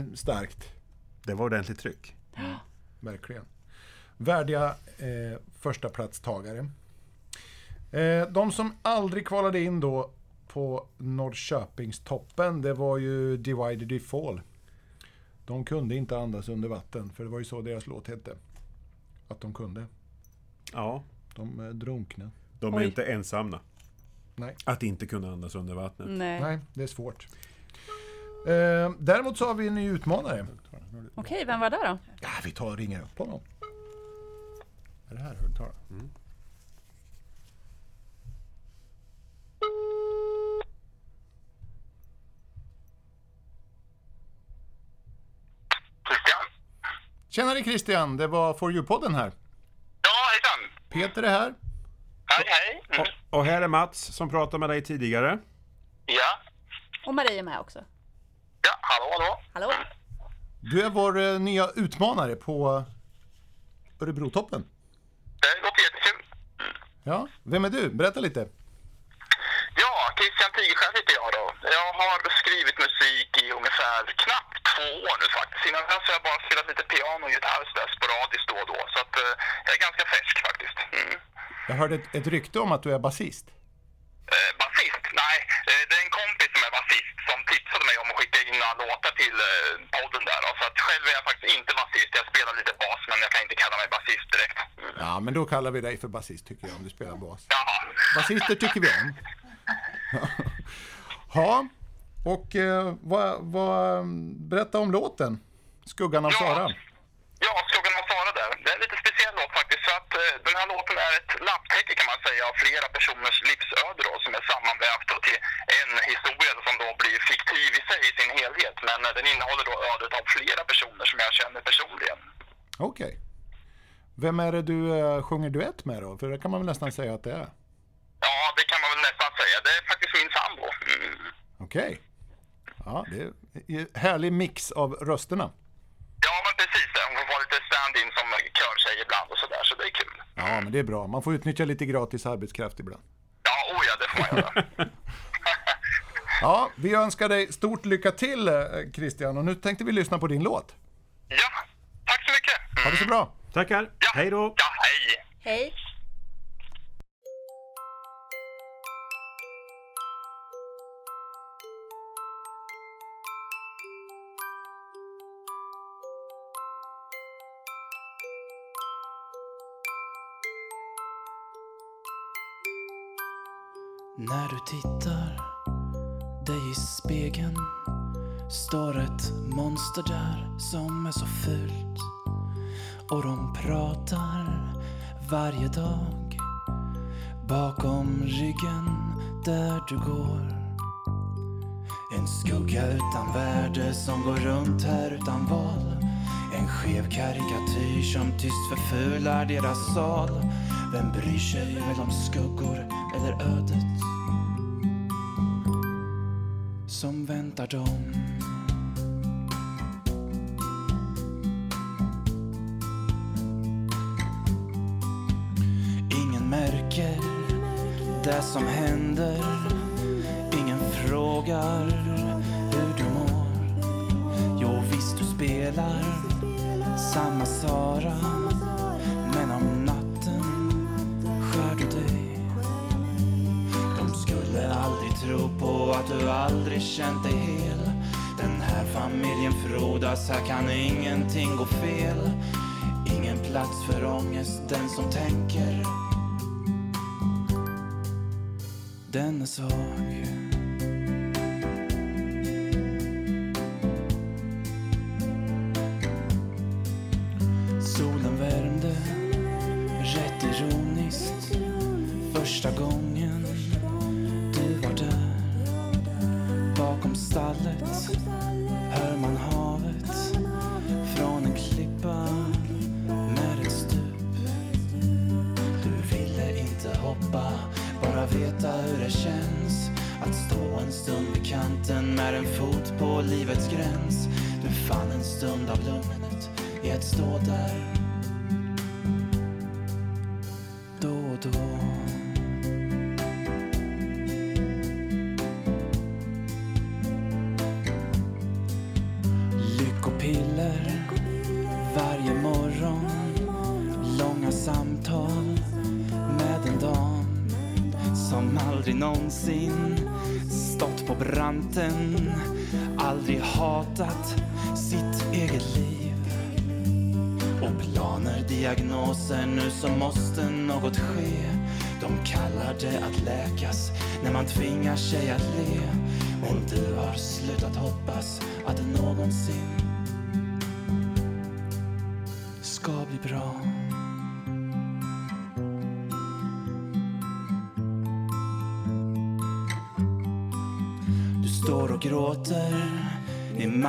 Speaker 6: Var starkt.
Speaker 5: Det var ordentligt tryck.
Speaker 6: Verkligen. Värdiga eh, första platstagare. Eh, de som aldrig kvalade in då på Norrköpingstoppen, det var ju Divided We Fall. De kunde inte andas under vatten, för det var ju så deras låt hette. Att de kunde.
Speaker 5: Ja,
Speaker 6: De eh, drunknade.
Speaker 5: de är
Speaker 4: Oj.
Speaker 5: inte ensamma.
Speaker 6: Nej.
Speaker 5: Att inte kunna andas under vattnet.
Speaker 4: Nej.
Speaker 6: Nej, det är svårt. Eh, däremot så har vi en ny utmanare.
Speaker 4: Okej, vem var det då?
Speaker 6: Ja, vi tar och ringer upp honom.
Speaker 5: Är det här högtalaren?
Speaker 7: Christian?
Speaker 6: Tjenare Christian, det var For You-podden här.
Speaker 7: Ja, hejsan!
Speaker 6: Peter är här.
Speaker 7: Hej, hej! Mm.
Speaker 5: Och, och här är Mats som pratade med dig tidigare.
Speaker 7: Ja,
Speaker 4: Och Marie är med också.
Speaker 7: Ja, hallå, hallå.
Speaker 4: Hallå?
Speaker 6: Du är vår eh, nya utmanare på Örebrotoppen.
Speaker 7: Det låter jättekul.
Speaker 6: Ja, vem är du? Berätta lite.
Speaker 7: Ja, Christian Tigerskär heter jag då. Jag har skrivit musik i ungefär knappt två år nu faktiskt. Innan dess har jag bara spelat lite piano och gitarr sådär sporadiskt då och då. Så att eh, jag är ganska färsk faktiskt. Mm.
Speaker 6: Jag hörde ett, ett rykte om att du är basist.
Speaker 7: Eh, basist? Nej, eh, det är en kompis som är basist som tipsade mig om att skicka in några låtar till eh, podden där. Då. Så att själv är jag faktiskt inte basist. Jag spelar lite bas, men jag kan inte kalla mig basist direkt. Mm.
Speaker 6: Ja, men då kallar vi dig för basist tycker jag om du spelar bas.
Speaker 7: Jaha.
Speaker 6: Basister tycker vi om. Ja, och eh, vad, vad, berätta om låten. Skuggan av
Speaker 7: Ja.
Speaker 6: Sara.
Speaker 7: Ja, Skuggan av Sara där. Det är en lite speciell låt faktiskt. För att eh, den här låten är ett lapptäcke kan man säga av flera personers livsöde då, som är sammanvävt till en historia som då blir fiktiv i sig i sin helhet. Men eh, den innehåller då ödet av flera personer som jag känner personligen.
Speaker 6: Okej. Vem är det du eh, sjunger duett med då? För det kan man väl nästan säga att det är.
Speaker 7: Ja, det kan man väl nästan säga. Det är faktiskt min sambo. Mm.
Speaker 6: Okej. Ja, det är en härlig mix av rösterna.
Speaker 7: Ja, men precis. Hon får vara lite stand-in som körtjej ibland och sådär, så det är kul.
Speaker 6: Ja, men det är bra. Man får utnyttja lite gratis arbetskraft ibland.
Speaker 7: Ja, oh ja, det får man göra.
Speaker 6: Ja, vi önskar dig stort lycka till eh, Christian och nu tänkte vi lyssna på din låt.
Speaker 7: ja, tack så mycket.
Speaker 6: Ha det så bra!
Speaker 5: Tackar!
Speaker 7: Ja.
Speaker 5: Hej då!
Speaker 7: Ja, hej.
Speaker 4: Hej!
Speaker 8: När du tittar dig i spegeln står ett monster där som är så fult och de pratar varje dag bakom ryggen där du går. En skugga utan värde som går runt här utan val. En skev karikatyr som tyst förfular deras sal. Vem bryr sig väl om skuggor eller ödet som väntar dem? Ingen märker det som händer. Ingen frågar hur du mår. Jo, visst du spelar samma Sara. Att du aldrig känt dig hel. Den här familjen frodas, här kan ingenting gå fel. Ingen plats för ångest, den som tänker. Den är svag.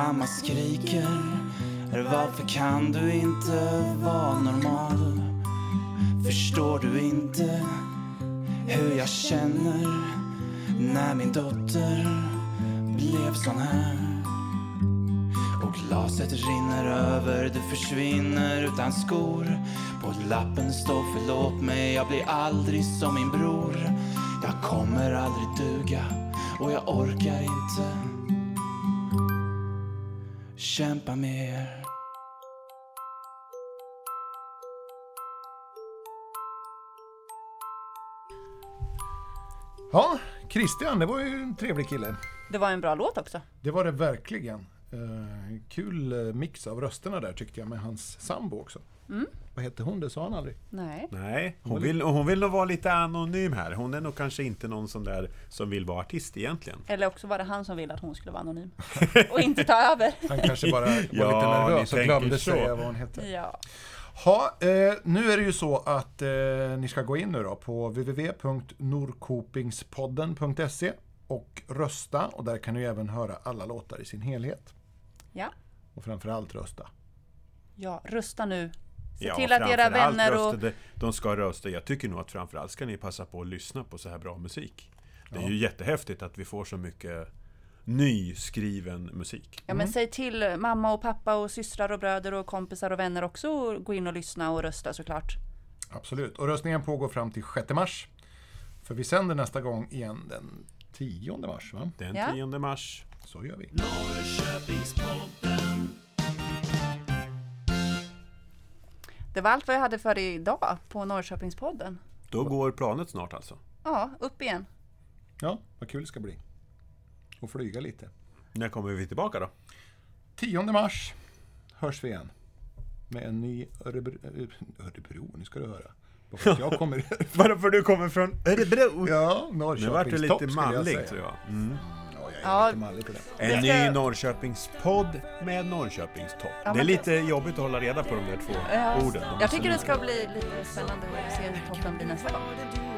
Speaker 8: Mamma skriker. Varför kan du inte vara normal? Förstår du inte hur jag känner när min dotter blev sån här? Och glaset rinner över, du försvinner utan skor. På lappen står förlåt mig, jag blir aldrig som min bror. Jag kommer aldrig duga och jag orkar inte kämpa mer.
Speaker 6: Ja, Christian, det var ju en trevlig kille.
Speaker 4: Det var en bra låt också.
Speaker 6: Det var det verkligen. Eh, kul eh, mix av rösterna där tyckte jag med hans sambo också.
Speaker 4: Mm.
Speaker 6: Vad hette hon? Det sa han aldrig.
Speaker 4: Nej.
Speaker 5: Nej, hon vill, hon vill nog vara lite anonym här. Hon är nog kanske inte någon sån där som vill vara artist egentligen.
Speaker 4: Eller också var det han som ville att hon skulle vara anonym. Och inte ta över.
Speaker 6: Han kanske bara var
Speaker 5: Ja,
Speaker 6: lite nervös och glömde
Speaker 5: så.
Speaker 6: säga vad hon hette.
Speaker 4: Ja.
Speaker 6: Ha, eh, nu är det ju så att eh, ni ska gå in nu då på www.norrkopingspodden.se och rösta och där kan ni även höra alla låtar i sin helhet.
Speaker 4: Ja.
Speaker 6: Och framförallt rösta.
Speaker 4: Ja, rösta nu. Se
Speaker 5: Ja,
Speaker 4: till att era vänner och...
Speaker 5: röstade, de ska rösta. Jag tycker nog att framförallt ska ni passa på att lyssna på så här bra musik. Det är ju jättehäftigt att vi får så mycket nyskriven musik.
Speaker 4: Ja men säg till mamma och pappa och systrar och bröder och kompisar och vänner också att gå in och lyssna och rösta såklart.
Speaker 6: Absolut. Och röstningen pågår fram till 6 mars. För vi sänder nästa gång igen den 10 mars, va?
Speaker 5: Den
Speaker 4: Ja.
Speaker 5: 10 mars.
Speaker 6: Så gör vi.
Speaker 9: Det var allt vad jag hade för idag på Norrköpingspodden.
Speaker 5: Då går planet snart alltså.
Speaker 9: Ja, upp igen.
Speaker 6: Ja, vad kul det ska bli. Och flyga lite.
Speaker 5: När kommer vi tillbaka då?
Speaker 6: 10 mars hörs vi igen. Med en ny Örebro... Örebro, nu ska du höra. Bara för att jag kommer...
Speaker 5: Varför du kommer från Örebro?
Speaker 6: ja,
Speaker 5: Nu vart du
Speaker 6: Norrköpingstopp
Speaker 5: lite
Speaker 6: skulle jag
Speaker 5: manlig
Speaker 6: säga.
Speaker 5: tror jag. Mm.
Speaker 6: Ja.
Speaker 5: En ny Norrköpingspodd med Norrköpingstopp.
Speaker 9: Ja,
Speaker 5: det är lite jobbigt att hålla reda på de där två orden. De
Speaker 9: jag tycker det ska bli lite spännande att se hur toppen blir nästa gång.